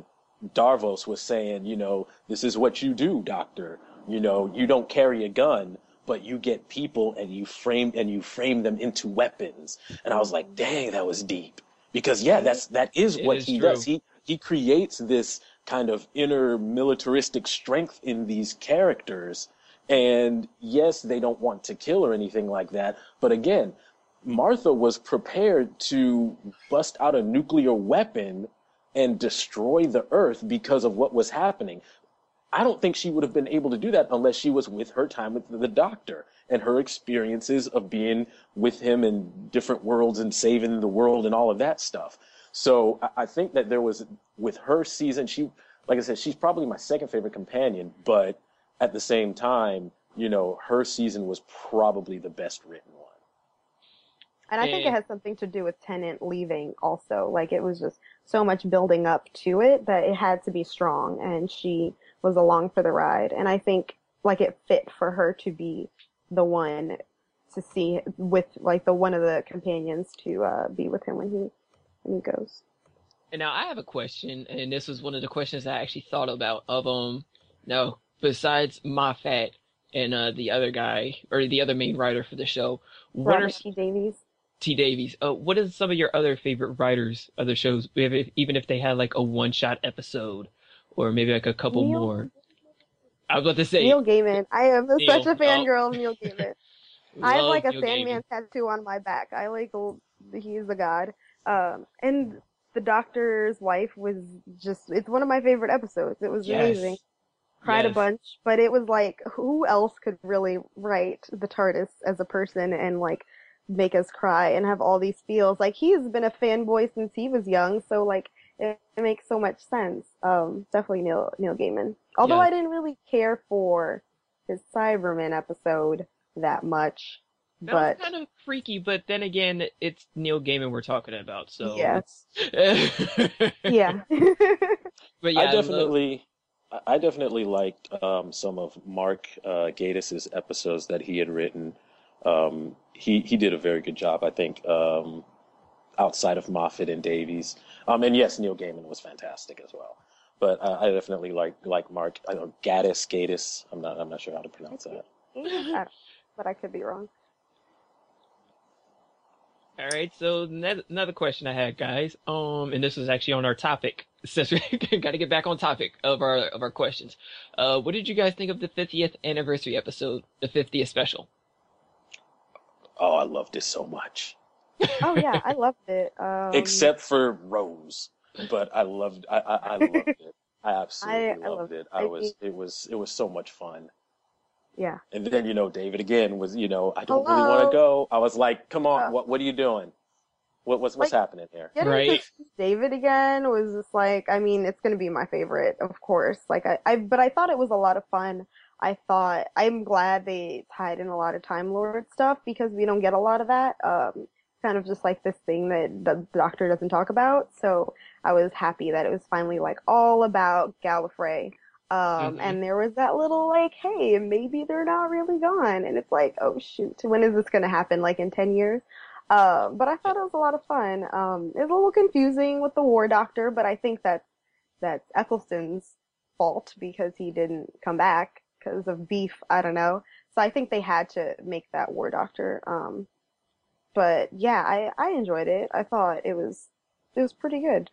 Davros was saying, you know, this is what you do, doctor. You know, you don't carry a gun, but you get people and you frame and you frame them into weapons. And I was like, dang, that was deep. Because yeah, that's that is what is he true. does. He he creates this kind of inner militaristic strength in these characters. And yes, they don't want to kill or anything like that. But again, Martha was prepared to bust out a nuclear weapon and destroy the earth because of what was happening. I don't think she would have been able to do that unless she was with her time with the doctor and her experiences of being with him in different worlds and saving the world and all of that stuff. So I, I think that there was with her season, she, like I said, she's probably my second favorite companion, but at the same time, you know, her season was probably the best written one. And I think it has something to do with Tennant leaving also. Like it was just so much building up to it that it had to be strong and she was along for the ride. And I think like it fit for her to be the one to see with like the one of the companions to uh, be with him when he when he goes. And now I have a question, and this was one of the questions I actually thought about. Of um, no besides Moffat and uh the other guy or the other main writer for the show, what are T. Davies. T Davies? Uh, what are some of your other favorite writers of the shows? Even if they had like a one shot episode, or maybe like a couple Neil- more. I was about to say, Neil Gaiman. I am Neil, such a oh. fangirl of Neil Gaiman. I have like a Neil Sandman Gaiman. tattoo on my back. I like he's a god. Um, and the doctor's wife was just it's one of my favorite episodes. It was Yes. amazing. Cried a bunch, but it was like who else could really write the TARDIS as a person and like make us cry and have all these feels. Like he's been a fanboy since he was young, so like it, it makes so much sense. Um, definitely Neil Neil Gaiman. Although Yeah. I didn't really care for his Cyberman episode that much. That but was kind of freaky, but then again, it's Neil Gaiman we're talking about, so Yeah. yeah. but yeah, I definitely, I I definitely liked um, some of Mark uh, Gatiss's episodes that he had written. Um, he he did a very good job, I think, um, outside of Moffat and Davies. Um, and yes, Neil Gaiman was fantastic as well. But uh, I definitely like like Mark. I know Gaddis, Gatiss. I'm not I'm not sure how to pronounce that. I but I could be wrong. All right, so another question I had, guys. Um, and this was actually on our topic. Since we got to get back on topic of our of our questions. Uh, what did you guys think of the 50th anniversary episode, the 50th special? Oh, I loved it so much. Oh yeah, I loved it. Um, Except for Rose, but I loved I I, I loved it. I absolutely I- I loved loved it. it. I I was it was it was so much fun. yeah. And then, you know, David again was, you know, I don't really want to go. I was like, come on, Yeah. what what are you doing? What what's what's Like- happening here? Right. David again was just like, I mean, it's gonna be my favorite, of course. Like I, I, but I thought it was a lot of fun. I thought I'm glad they tied in a lot of Time Lord stuff because we don't get a lot of that. Um, kind of just like this thing that the Doctor doesn't talk about. So I was happy that it was finally like all about Gallifrey. Um, Mhm. and there was that little like, hey, maybe they're not really gone. And it's like, oh shoot, when is this gonna happen? Like in 10 years? Uh, but I thought it was a lot of fun. Um, it's a little confusing with the War Doctor, but I think that's that's Eccleston's fault because he didn't come back because of beef. I don't know. So I think they had to make that War Doctor. Um, but yeah, I I enjoyed it. I thought it was it was pretty good.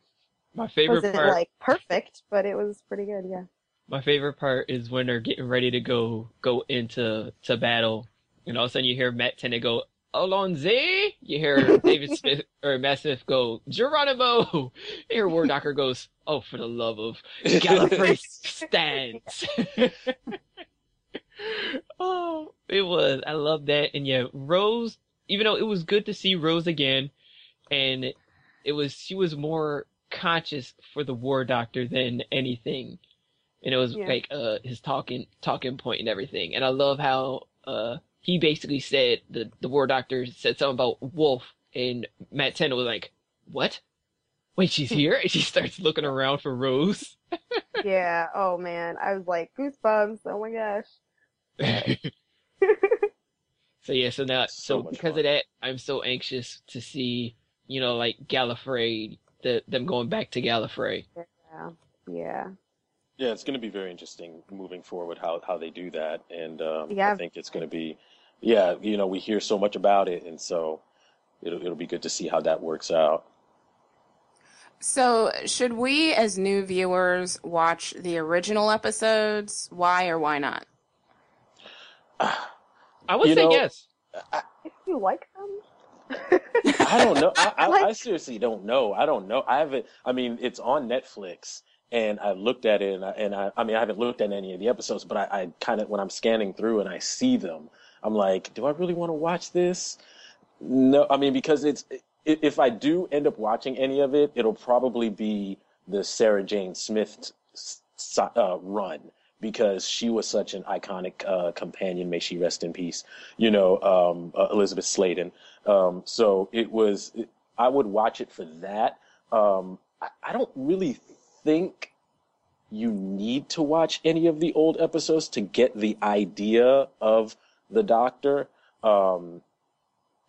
My favorite wasn't part. like perfect, but it was pretty good. Yeah. My favorite part is when they're getting ready to go go into to battle, and all of a sudden you hear Matt Tennant go, "Allons-y." You hear David Smith or Matt Smith go, "Geronimo." You hear War Doctor goes, "Oh, for the love of Gallifrey stands." oh, it was. I love that, and yeah, Rose. Even though it was good to see Rose again, and it was she was more conscious for the War Doctor than anything and it was Yeah. like uh his talking talking point and everything. And I love how uh he basically said the the war doctor said something about Wolf and Matt Tennant was like, What? Wait, she's here? And she starts looking around for Rose. Yeah. Oh man, I was like goosebumps. Oh my gosh. so yeah, so now So so, because fun. of that, I'm so anxious to see, you know, like Gallifrey, the them going back to Gallifrey. Yeah. Yeah. Yeah, it's going to be very interesting moving forward how how they do that, and um, Yeah. I think it's going to be, yeah, you know, we hear so much about it, and so it'll it'll be good to see how that works out. So, should we, as new viewers, watch the original episodes? Why or why not? I would You say know- yes. If you like them, I don't know. I, I, I seriously don't know. I don't know. I haven't. I mean, it's on Netflix, and I looked at it, and I, and I, I mean, I haven't looked at any of the episodes, but I, I kind of when I'm scanning through and I see them, I'm like, do I really want to watch this? No, I mean, because it's if I do end up watching any of it, it'll probably be the Sarah Jane Smith s- s- uh, run because she was such an iconic uh, companion. May she rest in peace. You know, um, uh, Elizabeth Sladen. Um, so it was. I would watch it for that. Um, I, I don't really think you need to watch any of the old episodes to get the idea of the Doctor. Um,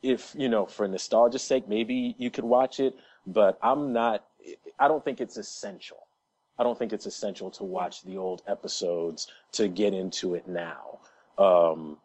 if you know, for nostalgia's sake, maybe you could watch it, but I'm not. I don't think it's essential. I don't think it's essential to watch the old episodes to get into it now. Um,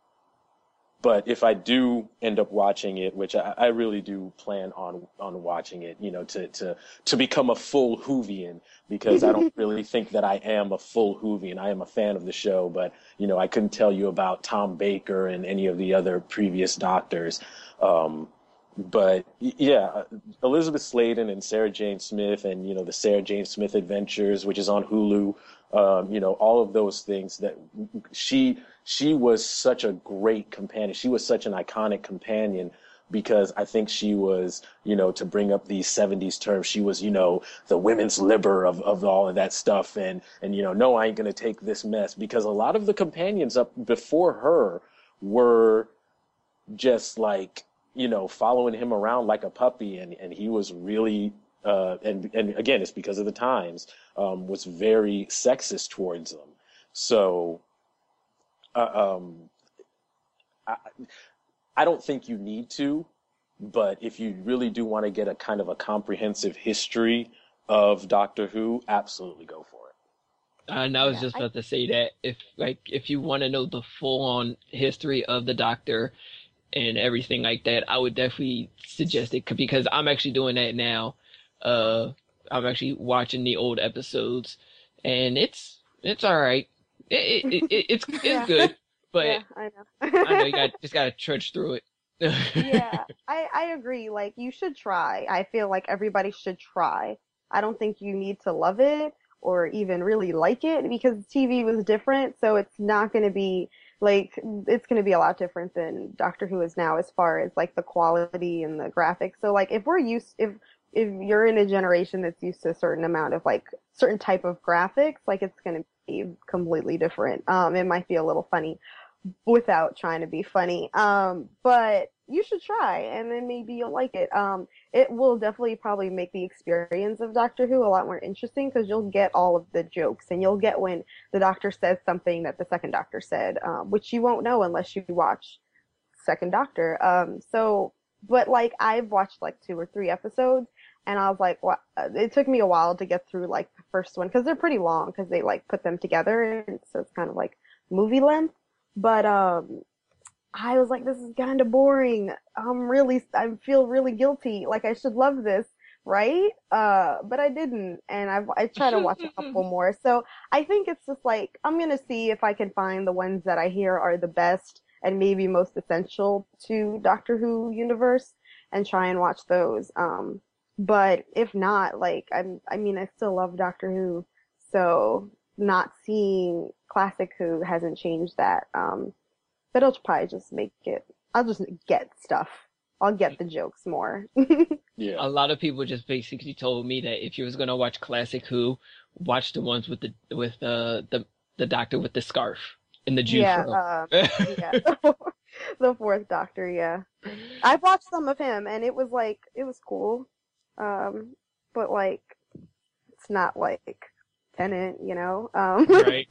but if I do end up watching it, which I, I really do plan on on watching it, you know, to to to become a full Whovian, because I don't really think that I am a full Whovian. I am a fan of the show, but you know, I couldn't tell you about Tom Baker and any of the other previous Doctors. Um, but yeah, uh, Elizabeth Sladen and Sarah Jane Smith, and you know the Sarah Jane Smith Adventures, which is on Hulu. Um, you know all of those things that she she was such a great companion. She was such an iconic companion because I think she was, you know, to bring up these 70s terms, she was, you know, the women's liber of, of all of that stuff. And, and, you know, no, I ain't going to take this mess because a lot of the companions up before her were just like, you know, following him around like a puppy. And, and he was really, uh, and, and again, it's because of the times, um, was very sexist towards them. So, uh, um, I, I don't think you need to, but if you really do want to get a kind of a comprehensive history of Doctor Who, absolutely go for it. And I was Yeah, just I- about to say that if like if you want to know the full on history of the Doctor and everything like that, I would definitely suggest it because I'm actually doing that now. Uh, I'm actually watching the old episodes, and it's it's all right. It, it, it, it's it's Yeah. good, but yeah, I know. I know you got just gotta trudge through it. yeah, I, I agree. Like, you should try. I feel like everybody should try. I don't think you need to love it or even really like it because TV was different. So it's not going to be like, it's going to be a lot different than Doctor Who is now as far as like the quality and the graphics. So like, if we're used, if, if you're in a generation that's used to a certain amount of like certain type of graphics, like it's going to be completely different. Um, it might be a little funny without trying to be funny. Um, but you should try and then maybe you'll like it. Um, it will definitely probably make the experience of Doctor Who a lot more interesting because you'll get all of the jokes and you'll get when the doctor says something that the second doctor said, um, which you won't know unless you watch second doctor. Um, so, but like I've watched like two or three episodes and I was like, what? It took me a while to get through like the first one because they're pretty long because they like put them together and so it's kind of like movie length. But um, I was like, this is kind of boring. I'm really, I feel really guilty. Like I should love this, right? Uh, but I didn't, and I've I try to watch a couple more. So I think it's just like I'm gonna see if I can find the ones that I hear are the best and maybe most essential to Doctor Who universe, and try and watch those. Um, but if not, like I'm, I mean, I still love Doctor Who, so not seeing classic Who hasn't changed that. Um, but it'll probably just make it. I'll just get stuff. I'll get the jokes more. Yeah. a lot of people just basically told me that if you was gonna watch classic Who, watch the ones with the with uh, the the doctor with the scarf and the Jew yeah, fro. uh, yeah. the fourth Doctor. Yeah, I've watched some of him, and it was like it was cool. Um, but like, it's not like Tennant, you know. Um, Right.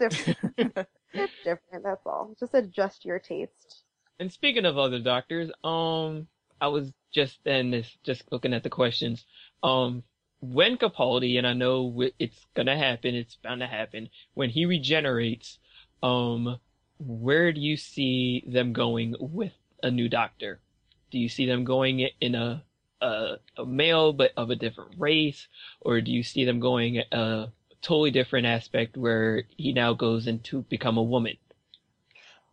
It's different. That's all. Just adjust your taste. And speaking of other doctors, um, I was just then just looking at the questions. Um, when Capaldi, and I know it's gonna happen, it's bound to happen. When he regenerates, um, where do you see them going with a new doctor? Do you see them going in a a, a male but of a different race, or do you see them going a totally different aspect where he now goes into become a woman?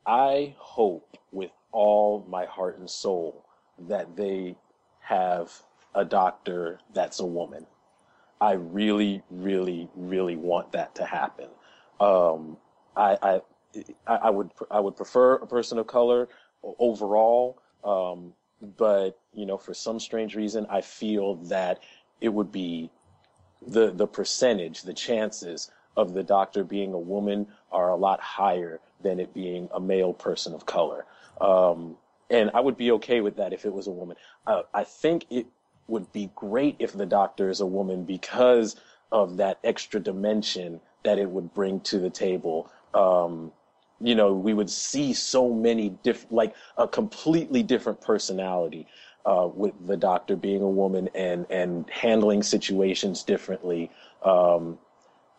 I hope with all my heart and soul that they have a doctor that's a woman. I really, really, really want that to happen. Um, I, I, I would, I would prefer a person of color overall. Um, but you know, for some strange reason, I feel that it would be the the percentage, the chances of the doctor being a woman are a lot higher than it being a male person of color. Um, and I would be okay with that if it was a woman. Uh, I think it would be great if the doctor is a woman because of that extra dimension that it would bring to the table. Um, you know, we would see so many different, like a completely different personality uh, with the doctor being a woman and and handling situations differently. Um,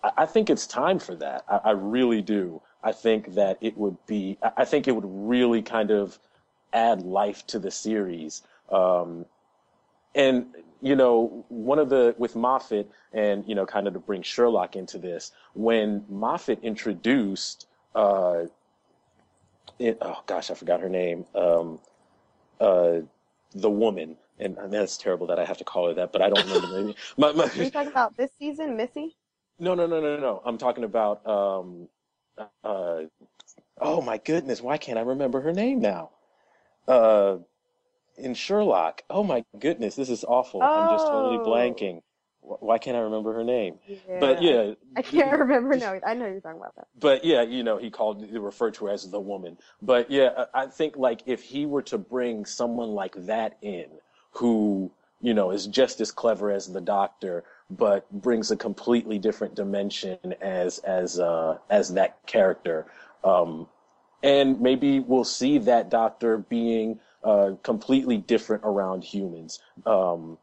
I, I think it's time for that. I, I really do. I think that it would be. I think it would really kind of add life to the series. Um, and you know, one of the with Moffat, and you know, kind of to bring Sherlock into this, when Moffat introduced, uh, it, oh gosh, I forgot her name, um, uh, the woman, and, and that's terrible that I have to call her that, but I don't remember. the name. my, my, Are you talking about this season, Missy? no, no, no, no, no. I'm talking about, um, uh, oh my goodness, why can't I remember her name now? Uh, in Sherlock. Oh my goodness, this is awful. I'm just totally Oh. blanking. Wh- Why can't I remember her name? But yeah, I can't remember. No, I know you're talking about that. but yeah, you know, he called, he referred to her as the woman. But yeah, I I think like if he were to bring someone like that in, who, you know, is just as clever as the doctor, but brings a completely different dimension as, as, uh, as that character. Um, and maybe we'll see that doctor being, uh, completely different around humans. Um,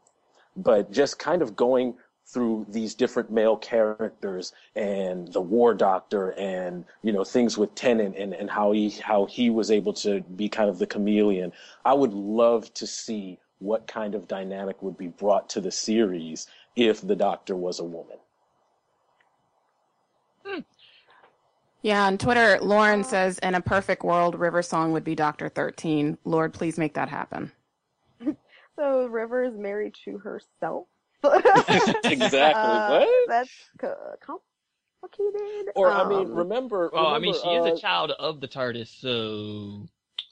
but just kind of going through these different male characters and the war doctor and you know things with Tennant and, and how he how he was able to be kind of the chameleon. I would love to see what kind of dynamic would be brought to the series if the doctor was a woman. Yeah, on Twitter, Lauren says, in a perfect world, River Song would be Doctor 13. Lord, please make that happen. So River is married to herself. exactly. Uh, what? That's co- complicated. Or I mean, Um, remember? Well, I mean, remember, she is uh, a child of the TARDIS, so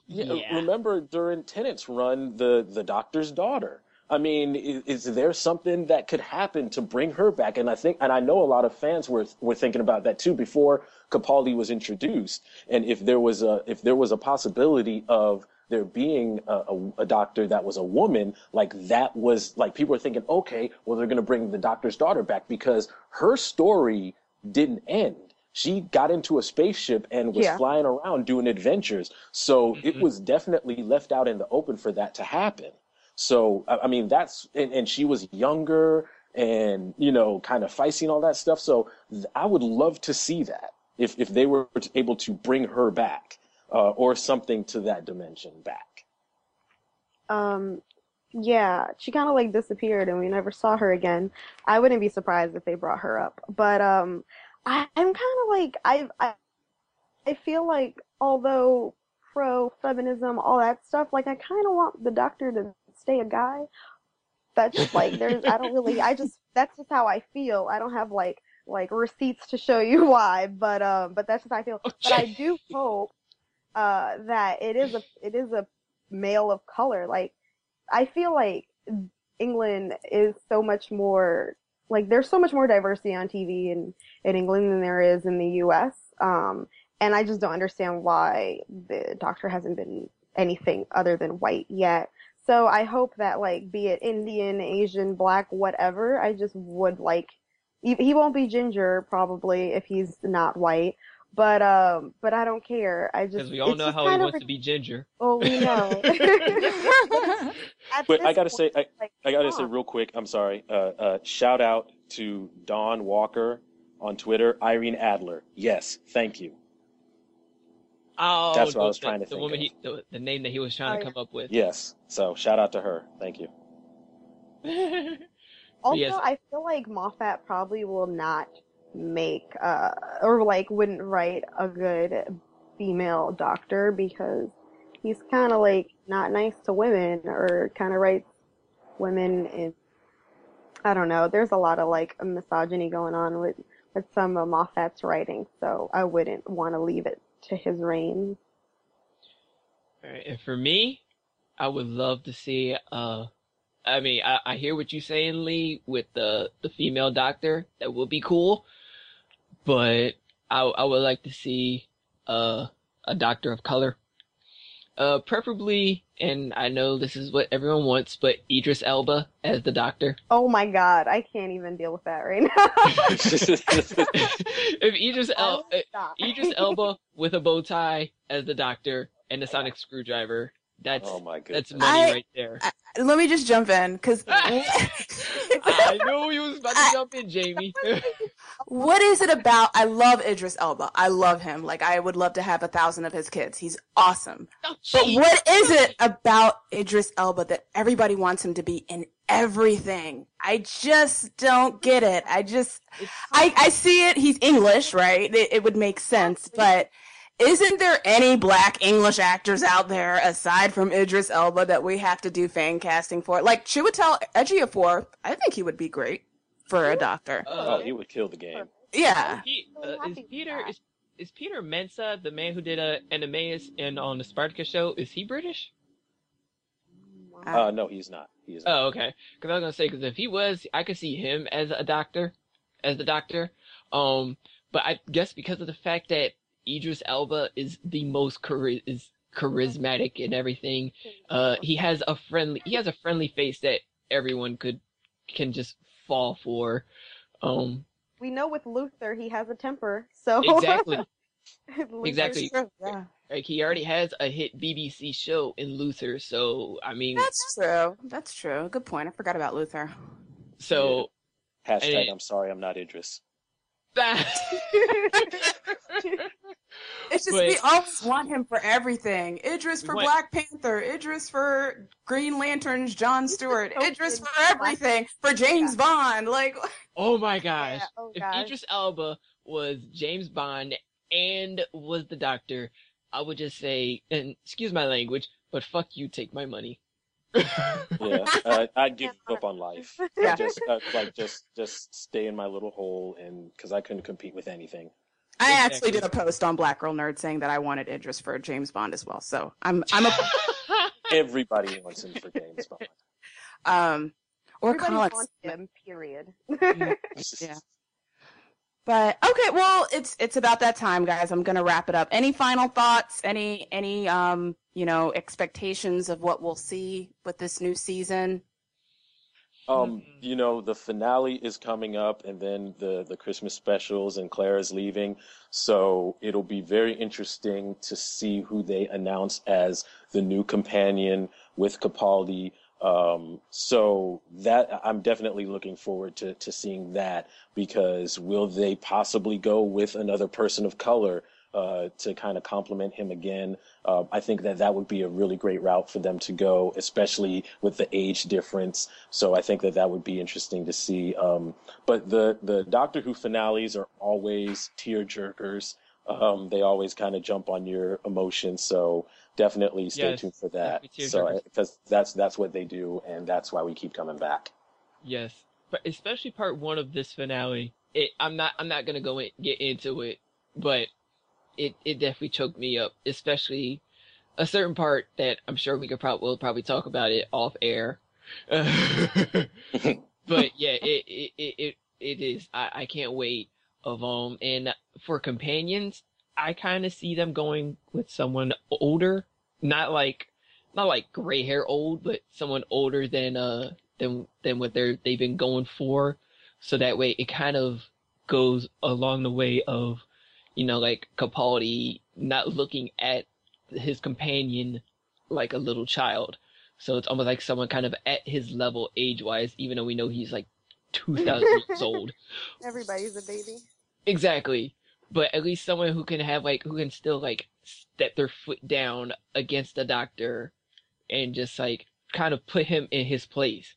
Yeah, yeah. remember during Tennant's run, the the Doctor's daughter. I mean, is, is there something that could happen to bring her back? And I think, and I know a lot of fans were were thinking about that too before Capaldi was introduced. And if there was a if there was a possibility of there being a, a, a doctor that was a woman, like that was like people were thinking, okay, well they're gonna bring the Doctor's daughter back because her story didn't end. She got into a spaceship and was Yeah. flying around doing adventures. So it Mhm. was definitely left out in the open for that to happen. So, I I mean, that's, and, and she was younger and, you know, kind of feisty and all that stuff. So th- I would love to see that if, if they were able to bring her back, uh, or something to that dimension back. Um, yeah, she kind of like disappeared and we never saw her again. I wouldn't be surprised if they brought her up. But um, I, I'm kind of like I, I I feel like although pro feminism, all that stuff, like I kind of want the doctor to stay a guy. That's just like there's I don't really I just that's just how I feel. I don't have like like receipts to show you why, but um but that's just how I feel. But I do hope uh that it is a it is a male of color. Like I feel like England is so much more like there's so much more diversity on TV in in England than there is in the U.S. Um, and I just don't understand why the Doctor hasn't been anything other than white yet. So I hope that like be it Indian, Asian, black, whatever, I just would like he, he won't be ginger probably if he's not white. But um, but I don't care. I just because we all know how he kind of wants to be ginger. Oh, we know. But I gotta point, say, I, like, I gotta say real quick, I'm sorry, uh, uh, shout out to Don Walker on Twitter, Irene Adler. Yes, thank you. Oh, That's what I the- was trying to the, think woman of. he, the, the name that he was trying Oh, to yeah. come up with. Yes, so shout out to her. Thank you. Also, yes. I feel like Moffat probably will not make, uh, or like wouldn't write a good female doctor because he's kind of like not nice to women or kind of writes women in, I don't know, there's a lot of like misogyny going on with, with some of Moffat's writing, so I wouldn't want to leave it to his reign. And for me, I would love to see. Uh, I mean, I, I hear what you're saying, Lee, with the the female doctor. That would be cool, but I I would like to see uh a doctor of color. Uh, preferably, and I know this is what everyone wants, but Idris Elba as the doctor. Oh my god, I can't even deal with that right now. if Idris El- stop. Idris Elba with a bow tie as the doctor and the sonic screwdriver. That's oh my that's money I- right there. Let me just jump in because I knew you was about to jump in, Jamie. what is it about? I love Idris Elba. I love him. Like I would love to have a thousand of his kids. He's awesome. Oh, But what is it about Idris Elba that everybody wants him to be in everything? I just don't get it. I just, It's- I, I see it. He's English, right? It, it would make sense, but isn't there any black English actors out there aside from Idris Elba that we have to do fan casting for? Like Chiwetel Ejiofor, I think he would be great for a doctor. Uh, oh, he would kill the game. Yeah. he, uh, is Peter that. is is Peter Mensah the man who did uh, Oenomaus and on the Spartacus show? Is he British? Uh, no, he's not. He is not. Oh, okay. Because I was gonna say, because if he was, I could see him as a doctor, as the doctor. Um, but I guess because of the fact that Idris Elba is the most chari- is charismatic and everything, uh, he has a friendly, he has a friendly face that everyone could can just fall for. Um, we know with Luther he has a temper, so exactly. Luther's- Exactly. Yeah. Like he already has a hit BBC show in Luther, so I mean, That's true. That's true. Good point. I forgot about Luther. so Hashtag, and- I'm sorry, I'm not Idris. It's just But- we always want him for everything. Idris for want- Black Panther, Idris for Green Lantern's John Stewart, Oh, Idris for everything, for James Bond. Like oh my gosh, Yeah, oh if gosh. Idris Elba was James Bond and was the Doctor, I would just say, and excuse my language, but fuck you, take my money. Yeah, uh, I'd give up on life. Yeah. Just uh, like just just stay in my little hole, and because I couldn't compete with anything. I actually did a post on Black Girl Nerd saying that I wanted Idris for James Bond as well. So I'm I'm a Everybody wants him for James Bond. um or Everybody Colin wants Smith. him. Period. Yeah. But okay, well, it's it's about that time, guys. I'm gonna wrap it up. Any final thoughts? Any any um you know expectations of what we'll see with this new season? Um, you know, the finale is coming up, and then the the Christmas specials, and Clara's leaving. So it'll be very interesting to see who they announce as the new companion with Capaldi. Um, so that I'm definitely looking forward to to seeing that because will they possibly go with another person of color? Uh, to kind of complement him again. Uh, I think that that would be a really great route for them to go, especially with the age difference. So I think that that would be interesting to see. Um, but the the Doctor Who finales are always tear jerkers. Um, they always kind of jump on your emotions. So definitely stay Yes, tuned for that. So because that's that's what they do, and that's why we keep coming back. Yes, but especially part one of this finale. It, I'm not. I'm not gonna go in, get into it, but it it definitely choked me up. Especially a certain part that I'm sure we could probably we'll probably talk about it off air. but yeah, it it it it, it is. I I can't wait. Of um and for companions, I kind of see them going with someone older, not like not like gray hair old, but someone older than uh than than what they're they've been going for. So that way it kind of goes along the way of, you know, like Capaldi not looking at his companion like a little child. So it's almost like someone kind of at his level age wise, even though we know he's like two thousand years old. Everybody's a baby. Exactly. But at least someone who can have like who can still like step their foot down against the doctor and just like kind of put him in his place.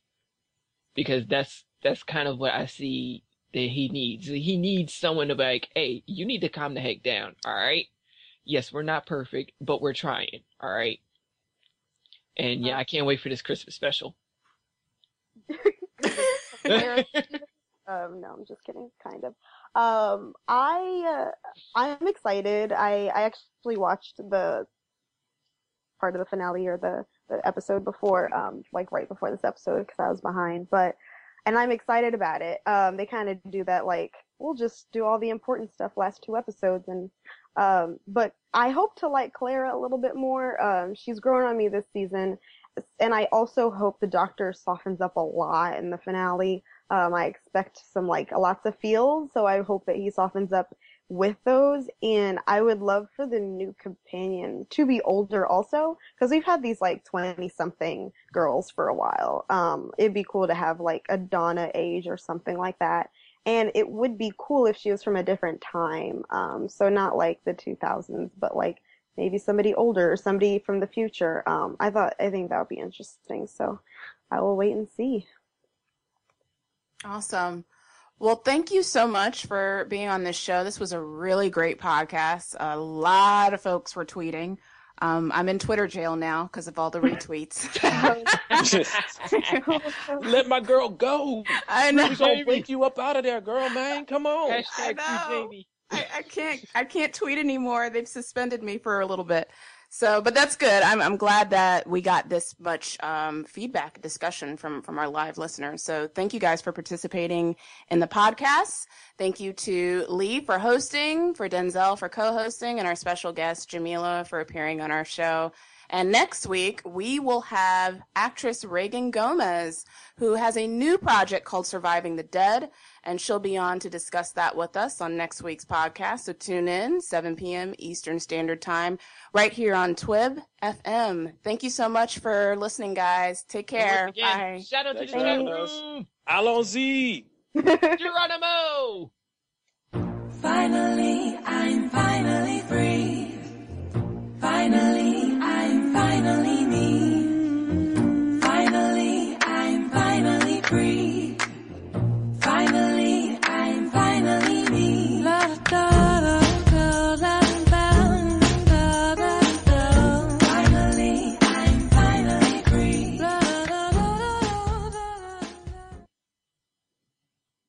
because that's that's kind of what I see that he needs. He needs someone to be like, hey, you need to calm the heck down, all right? Yes, we're not perfect, but we're trying, all right? And yeah, I can't wait for this Christmas special. um, no, I'm just kidding, kind of. Um, I uh, I'm excited. I I actually watched the part of the finale or the the episode before, um, like right before this episode because I was behind. But and I'm excited about it. Um, they kind of do that like we'll just do all the important stuff last two episodes and um, but I hope to like Clara a little bit more. Um, she's grown on me this season, and I also hope the Doctor softens up a lot in the finale. Um, I expect some like lots of feels, so I hope that he softens up with those. And I would love for the new companion to be older also, because we've had these like twenty something girls for a while. Um, it'd be cool to have like a Donna age or something like that. And it would be cool if she was from a different time. Um, so not like the 2000s, but like maybe somebody older or somebody from the future. Um, I thought, I think that would be interesting. So I will wait and see. Awesome. Well, thank you so much for being on this show. This was a really great podcast. A lot of folks were tweeting. Um, I'm in Twitter jail now because of all the retweets. Let my girl go. I know. We gonna wake you up out of there, girl, man. Come on. Hashtag I know. Jamie. I, I can't I can't tweet anymore. They've suspended me for a little bit. So, but that's good. I'm I'm glad that we got this much um, feedback, discussion from from our live listeners. So, thank you guys for participating in the podcast. Thank you to Lee for hosting, for Denzel for co-hosting, and our special guest Jamila for appearing on our show. And next week, we will have actress Reagan Gomez, who has a new project called Surviving the Dead, and she'll be on to discuss that with us on next week's podcast. So tune in 7 p.m. Eastern Standard Time right here on Twib FM. Thank you so much for listening, guys. Take care. Again, Bye. Shout out to the chat room. Allons-y. Geronimo. Finally, I'm finally free. Finally.